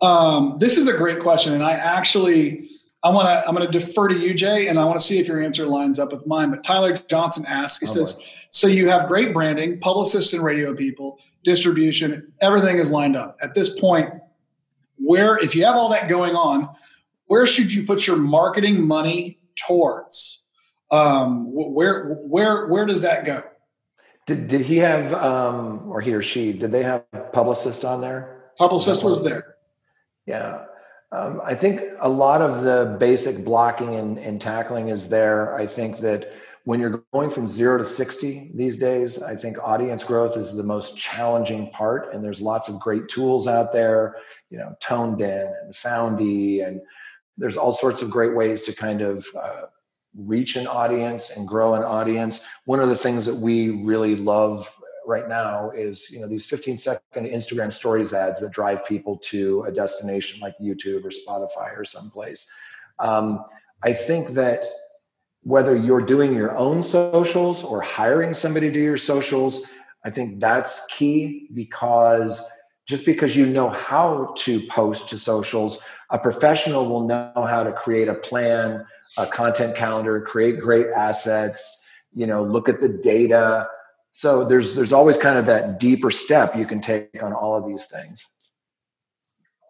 Um, this is a great question, and I actually I want to I'm going to defer to you, Jay, and I want to see if your answer lines up with mine. But Tyler Johnson asks, he oh, says, boy. "So you have great branding, publicists and radio people, distribution, everything is lined up. At this point, where if you have all that going on, where should you put your marketing money towards? Um, where where where does that go?" Did, did he have, um, or he or she, did they have publicist on there? Publicist was there. Yeah. Um, I think a lot of the basic blocking and, and tackling is there. I think that when you're going from zero to 60 these days, I think audience growth is the most challenging part. And there's lots of great tools out there, you know, ToneDen and Foundy, and there's all sorts of great ways to kind of uh, reach an audience and grow an audience. One of the things that we really love right now is you know these 15 second Instagram stories ads that drive people to a destination like YouTube or Spotify or someplace. Um, I think that whether you're doing your own socials or hiring somebody to do your socials, I think that's key because just because you know how to post to socials a professional will know how to create a plan a content calendar create great assets you know look at the data. So there's there's always kind of that deeper step you can take on all of these things.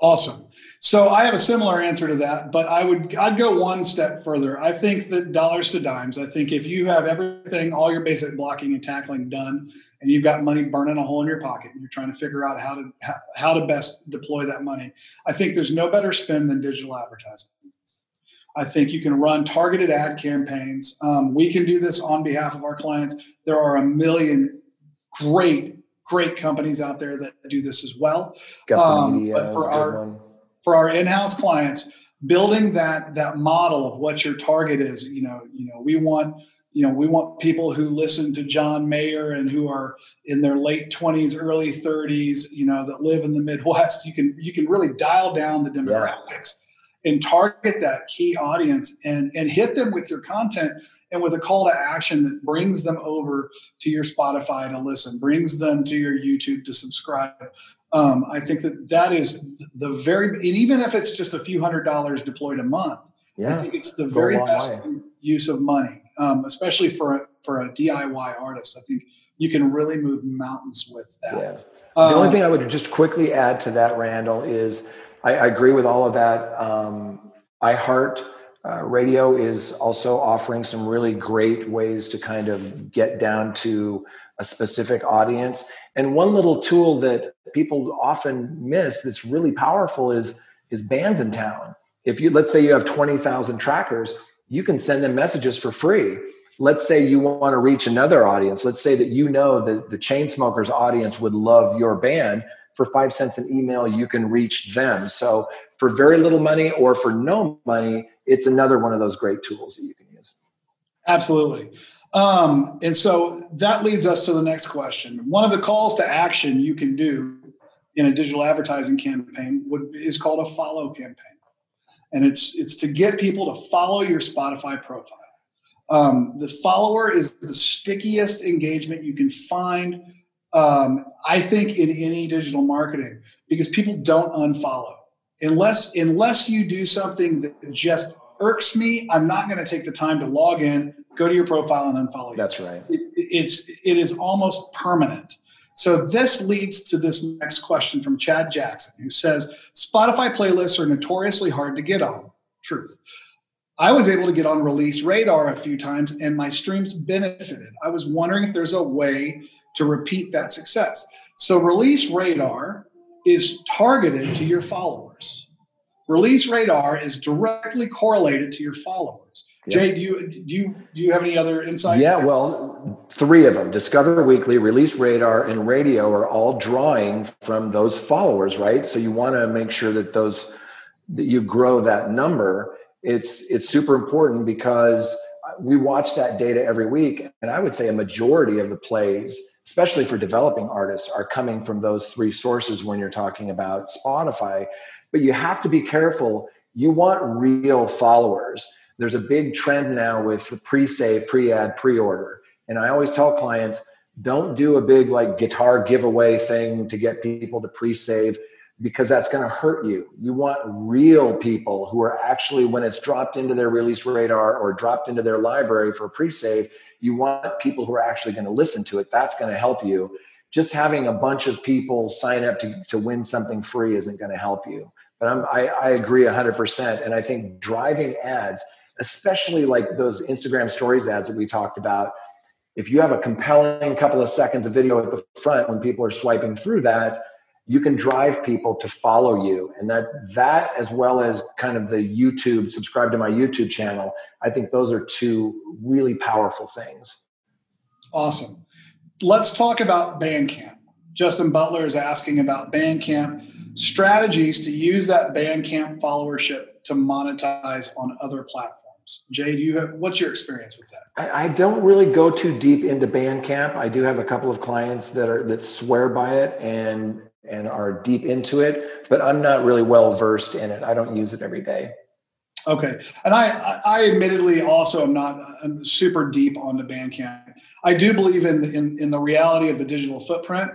Awesome. So i have a similar answer to that but i would i'd go one step further. I think that dollars to dimes i think if you have everything all your basic blocking and tackling done and you've got money burning a hole in your pocket and you're trying to figure out how to how to best deploy that money. I think there's no better spend than digital advertising. I think you can run targeted ad campaigns. Um, we can do this on behalf of our clients. There are a million great great companies out there that do this as well. Um, but for our for our in-house clients building that that model of what your target is you know you know we want you know, we want people who listen to John Mayer and who are in their late 20s, early 30s, you know, that live in the Midwest. You can you can really dial down the demographics yeah. and target that key audience and and hit them with your content and with a call to action that brings them over to your Spotify to listen, brings them to your YouTube to subscribe. Um, I think that that is the very, and even if it's just a few hundred dollars deployed a month, yeah. I think it's the very best way. use of money, um, especially for a, for a DIY artist. I think you can really move mountains with that. Yeah. The only um, thing I would just quickly add to that, Randall, is I, I agree with all of that. Um, iHeart uh, Radio is also offering some really great ways to kind of get down to a specific audience. And one little tool that people often miss that's really powerful is is Bandsintown. If you let's say you have 20,000 trackers, you can send them messages for free. Let's say you want to reach another audience. Let's say that you know that the Chainsmokers audience would love your band. For five cents an email, you can reach them. So, for very little money or for no money, it's another one of those great tools that you can use. Absolutely. Um, and so that leads us to the next question. One of the calls to action you can do in a digital advertising campaign would, is called a follow campaign, and it's it's to get people to follow your Spotify profile. Um, the follower is the stickiest engagement you can find. Um, I think in any digital marketing because people don't unfollow unless unless you do something that just irks me. I'm not going to take the time to log in go to your profile and unfollow you. That's right. It, it's it is almost permanent. So this leads to this next question from Chad Jackson, who says Spotify playlists are notoriously hard to get on. Truth. I was able to get on Release Radar a few times, and my streams benefited. I was wondering if there's a way to repeat that success. So Release Radar is targeted to your followers. Release Radar is directly correlated to your followers. Jay, do you do you do you have any other insights? Yeah, there? well, three of them: Discover Weekly, Release Radar, and Radio are all drawing from those followers, right? So you want to make sure that those that you grow that number. It's it's super important because we watch that data every week, and I would say a majority of the plays, especially for developing artists, are coming from those three sources when you're talking about Spotify. But you have to be careful. You want real followers there's a big trend now with pre-save, pre-ad, pre-order. And I always tell clients, don't do a big like guitar giveaway thing to get people to pre-save because that's going to hurt you. You want real people who are actually, when it's dropped into their release radar or dropped into their library for pre-save, you want people who are actually going to listen to it. That's going to help you. Just having a bunch of people sign up to, to win something free isn't going to help you. But I'm, I, I agree 100%. And I think driving ads – especially like those Instagram stories ads that we talked about. If you have a compelling couple of seconds of video at the front when people are swiping through that, you can drive people to follow you. And that that as well as kind of the youtube subscribe to my youtube channel i think those are two really powerful things. Awesome. Let's talk about bandcamp. Justin butler is asking about bandcamp strategies to use that bandcamp followership to monetize on other platforms Jay, do you have what's your experience with that? I, I, don't really go too deep into Bandcamp. I do have a couple of clients that are that swear by it and and are deep into it, but I'm not really well versed in it. I don't use it every day. Okay, and I I admittedly also am not I'm super deep on the Bandcamp. I do believe in, in in the reality of the digital footprint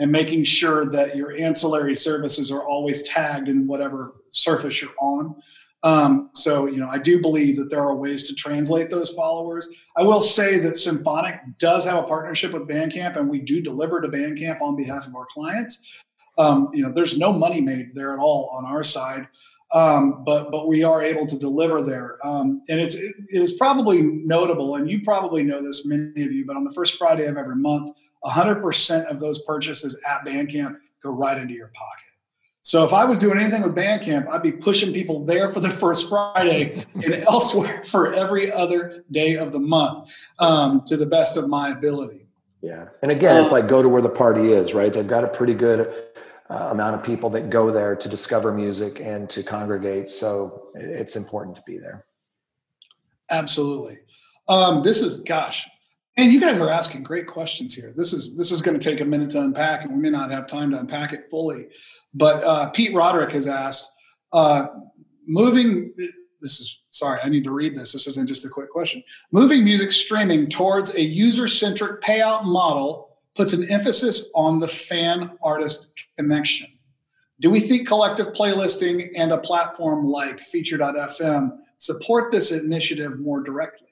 and making sure that your ancillary services are always tagged in whatever surface you're on. Um, so, you know, I do believe that there are ways to translate those followers. I will say that Symphonic does have a partnership with Bandcamp, and we do deliver to Bandcamp on behalf of our clients. Um, you know, there's no money made there at all on our side, um, but but we are able to deliver there, um, and it's it is probably notable, and you probably know this, many of you. But on the first Friday of every month, 100% of those purchases at Bandcamp go right into your pocket. So if I was doing anything with Bandcamp, I'd be pushing people there for the first Friday and elsewhere for every other day of the month um, to the best of my ability. Yeah. And again, um, it's like go to where the party is, right? They've got a pretty good uh, amount of people that go there to discover music and to congregate. So it's important to be there. Absolutely. Um, this is, gosh, and you guys are asking great questions here. This is this is going to take a minute to unpack, and we may not have time to unpack it fully. But uh, Pete Roderick has asked, uh, moving. This is sorry, I need to read this. This isn't just a quick question. Moving music streaming towards a user-centric payout model puts an emphasis on the fan artist connection. Do we think collective playlisting and a platform like feature.fm support this initiative more directly?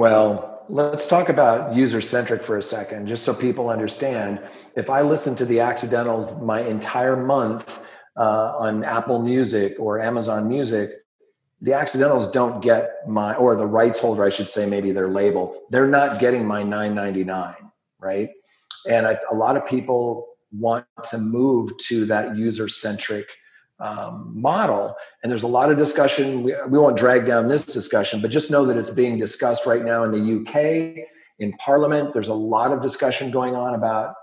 Well, let's talk about user centric for a second, just so people understand. If I listen to the accidentals my entire month uh, on Apple Music or Amazon Music, the accidentals don't get my, or the rights holder, I should say, maybe their label, they're not getting my 999, right? And I, a lot of people want to move to that user centric um, model. And there's a lot of discussion. We, we won't drag down this discussion, but just know that it's being discussed right now in the UK, in Parliament. There's a lot of discussion going on about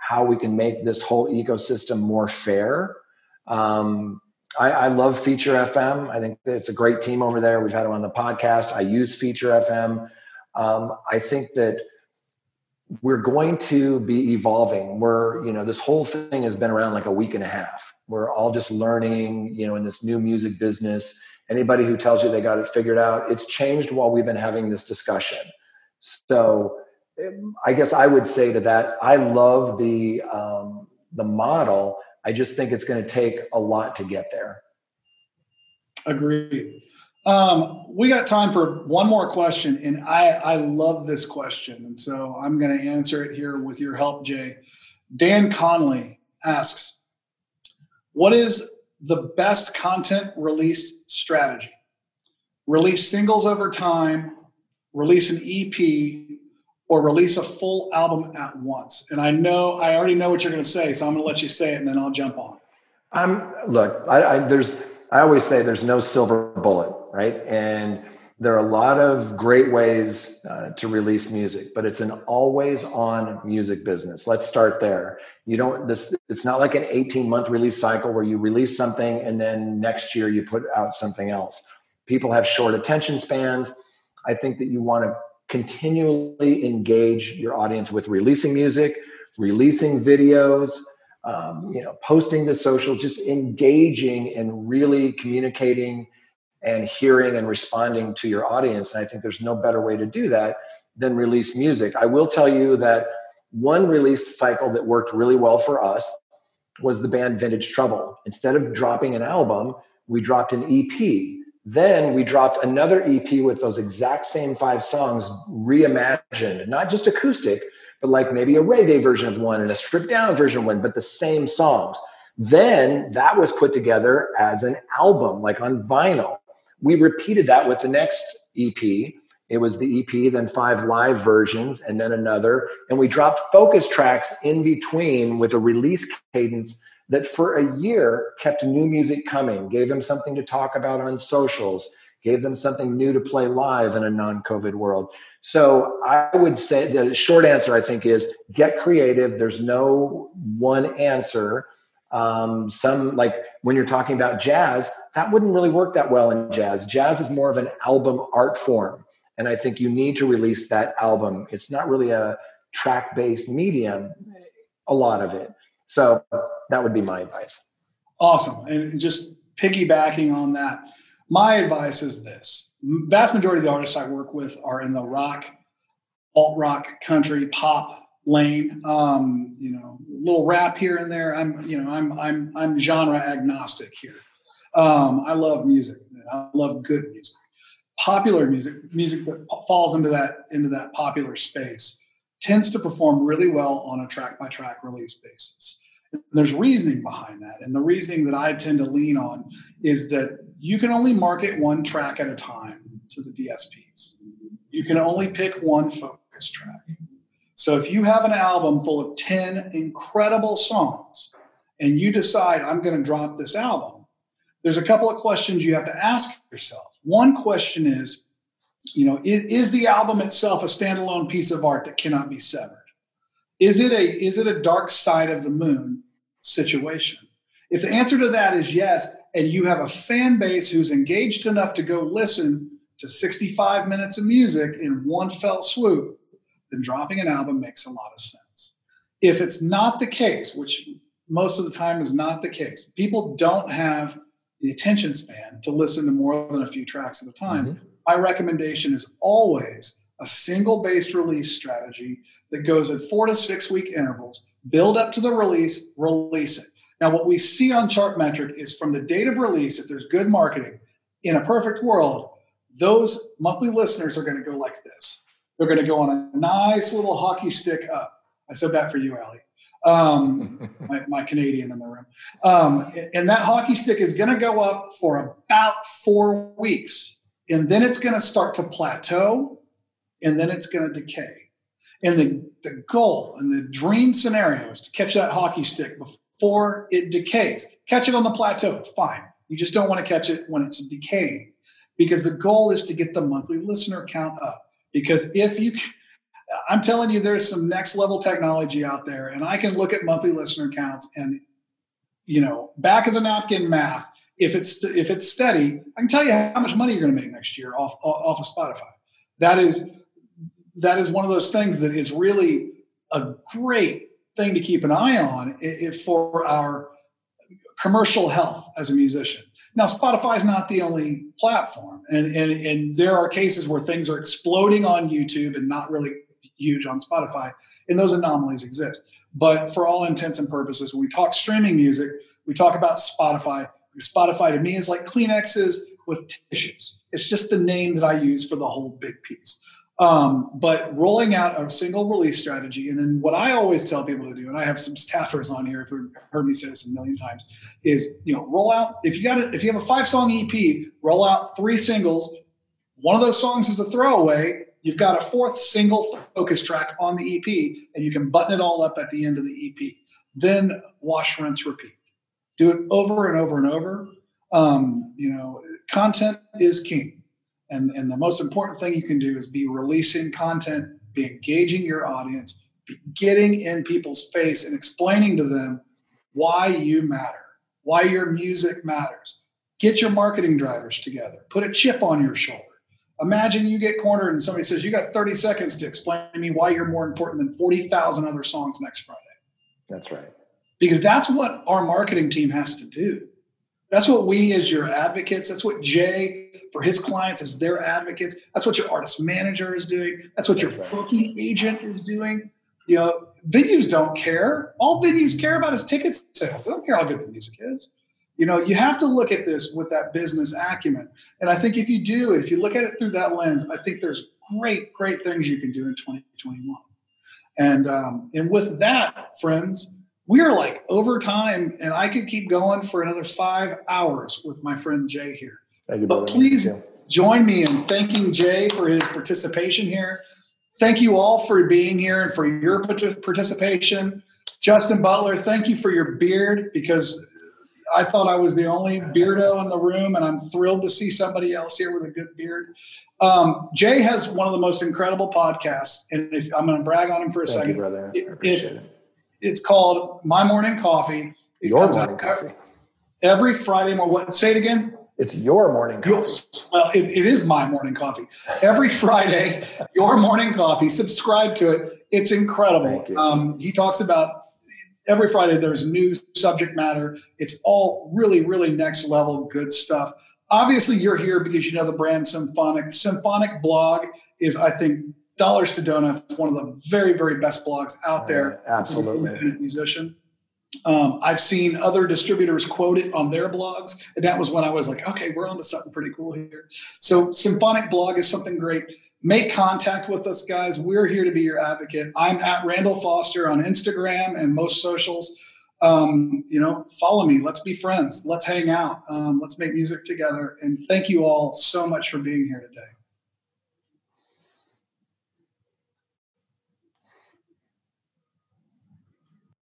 how we can make this whole ecosystem more fair. Um, I, I, love Feature FM. I think it's a great team over there. We've had them on the podcast. I use Feature FM. Um, I think that we're going to be evolving. We're, you know, this whole thing has been around like a week and a half. We're all just learning, you know, in this new music business. Anybody who tells you they got it figured out, it's changed while we've been having this discussion. So, I guess I would say to that, I love the um, the model. I just think it's going to take a lot to get there. Agreed. Um, we got time for one more question, and I, I love this question. And so I'm going to answer it here with your help, Jay. Dan Conley asks What is the best content release strategy? Release singles over time, release an EP, or release a full album at once? And I know, I already know what you're going to say, so I'm going to let you say it and then I'll jump on. Um, look, I, I, there's, I always say there's no silver bullet, right? And there are a lot of great ways uh, to release music, but it's an always on music business. Let's start there. You don't, this, it's not like an 18 month release cycle where you release something and then next year you put out something else. People have short attention spans. I think that you want to continually engage your audience with releasing music, releasing videos, um, you know, posting to social, just engaging and really communicating and hearing and responding to your audience. And I think there's no better way to do that than release music. I will tell you that one release cycle that worked really well for us was the band Vintage Trouble. Instead of dropping an album, we dropped an EP. Then we dropped another EP with those exact same five songs reimagined, not just acoustic, but like maybe a reggae version of one and a stripped down version of one, but the same songs. Then that was put together as an album, like on vinyl. We repeated that with the next EP. It was the EP, then five live versions, and then another. And we dropped focus tracks in between with a release cadence that for a year kept new music coming, gave them something to talk about on socials, gave them something new to play live in a non COVID world. So I would say the short answer, I think, is get creative. There's no one answer. Um, some like when you're talking about jazz, that wouldn't really work that well in jazz. Jazz is more of an album art form. And I think you need to release that album. It's not really a track based medium, a lot of it. So that would be my advice. Awesome. And just piggybacking on that, my advice is this vast majority of the artists I work with are in the rock, alt rock, country, pop lane. Um, you know, a little rap here and there. I'm, you know, I'm I'm I'm genre agnostic here. Um, I love music. I love good music. Popular music, music that falls into that into that popular space, tends to perform really well on a track by track release basis. And there's reasoning behind that. And the reasoning that I tend to lean on is that you can only market one track at a time to the DSPs. You can only pick one focus track. So if you have an album full of 10 incredible songs and you decide, I'm going to drop this album, there's a couple of questions you have to ask yourself. One question is, you know, is, is the album itself a standalone piece of art that cannot be severed? Is it a is it a dark side of the moon situation? If the answer to that is yes, and you have a fan base who's engaged enough to go listen to 65 minutes of music in one fell swoop, then dropping an album makes a lot of sense. If it's not the case, which most of the time is not the case, people don't have the attention span to listen to more than a few tracks at a time. Mm-hmm. My recommendation is always a single based release strategy that goes at four to six week intervals, build up to the release, release it. Now, what we see on Chartmetric is from the date of release, if there's good marketing, in a perfect world, those monthly listeners are going to go like this. They're going to go on a nice little hockey stick up. I said that for you, Ali. Um, my, my, Canadian in the room. Um, and that hockey stick is going to go up for about four weeks. And then it's going to start to plateau and then it's going to decay. And the, the goal and the dream scenario is to catch that hockey stick before it decays. Catch it on the plateau, it's fine. You just don't want to catch it when it's decaying because the goal is to get the monthly listener count up. Because if you, I'm telling you, there's some next level technology out there, and I can look at monthly listener counts and, you know, back of the napkin math. If it's if it's steady, I can tell you how much money you're going to make next year off off of Spotify. That is that is one of those things that is really a great thing to keep an eye on for our commercial health as a musician. Now, Spotify is not the only platform, and, and, and there are cases where things are exploding on YouTube and not really huge on Spotify, and those anomalies exist. But for all intents and purposes, when we talk streaming music, we talk about Spotify. Spotify to me is like Kleenexes with tissues. It's just the name that I use for the whole big piece. Um, but rolling out a single release strategy, and then what I always tell people to do, and I have some staffers on here you've heard me say this a million times, is you know roll out if you got it if you have a five song EP, roll out three singles. One of those songs is a throwaway. You've got a fourth single focus track on the EP, and you can button it all up at the end of the EP. Then wash, rinse, repeat. Do it over and over and over. Um, you know, content is king and, and the most important thing you can do is be releasing content, be engaging your audience, be getting in people's face and explaining to them why you matter, why your music matters. Get your marketing drivers together, put a chip on your shoulder. Imagine you get cornered and somebody says, You got 30 seconds to explain to me why you're more important than 40,000 other songs next Friday. That's right. Because that's what our marketing team has to do. That's what we, as your advocates, that's what Jay for his clients as their advocates. That's what your artist manager is doing. That's what your booking agent is doing. You know, venues don't care. All venues care about is ticket sales. They don't care how good the music is. You know, you have to look at this with that business acumen. And I think if you do, if you look at it through that lens, I think there's great, great things you can do in 2021. And um, and with that, friends, we are like over time, and I could keep going for another five hours with my friend Jay here. Thank you, but please join me in thanking Jay for his participation here. Thank you all for being here and for your participation. Justin Butler, thank you for your beard because I thought I was the only beardo in the room, and I'm thrilled to see somebody else here with a good beard. Um, Jay has one of the most incredible podcasts, and if, I'm going to brag on him for a thank second. You, brother. I appreciate it, it. It's called My Morning Coffee. It Your morning coffee. Every Friday morning. What? Say it again. It's your morning coffee. Well, it, it is my morning coffee. Every Friday, your morning coffee. Subscribe to it. It's incredible. Um, he talks about every Friday. There's new subject matter. It's all really, really next level good stuff. Obviously, you're here because you know the brand Symphonic. Symphonic blog is, I think, dollars to donuts. One of the very, very best blogs out there. absolutely. Musician. Um, I've seen other distributors quote it on their blogs, and that was when I was like, okay, we're on to something pretty cool here. So, Symphonic Blog is something great. Make contact with us, guys. We're here to be your advocate. I'm at Randall Foster on Instagram and most socials. Um, you know, follow me. Let's be friends. Let's hang out. Um, let's make music together. And thank you all so much for being here today.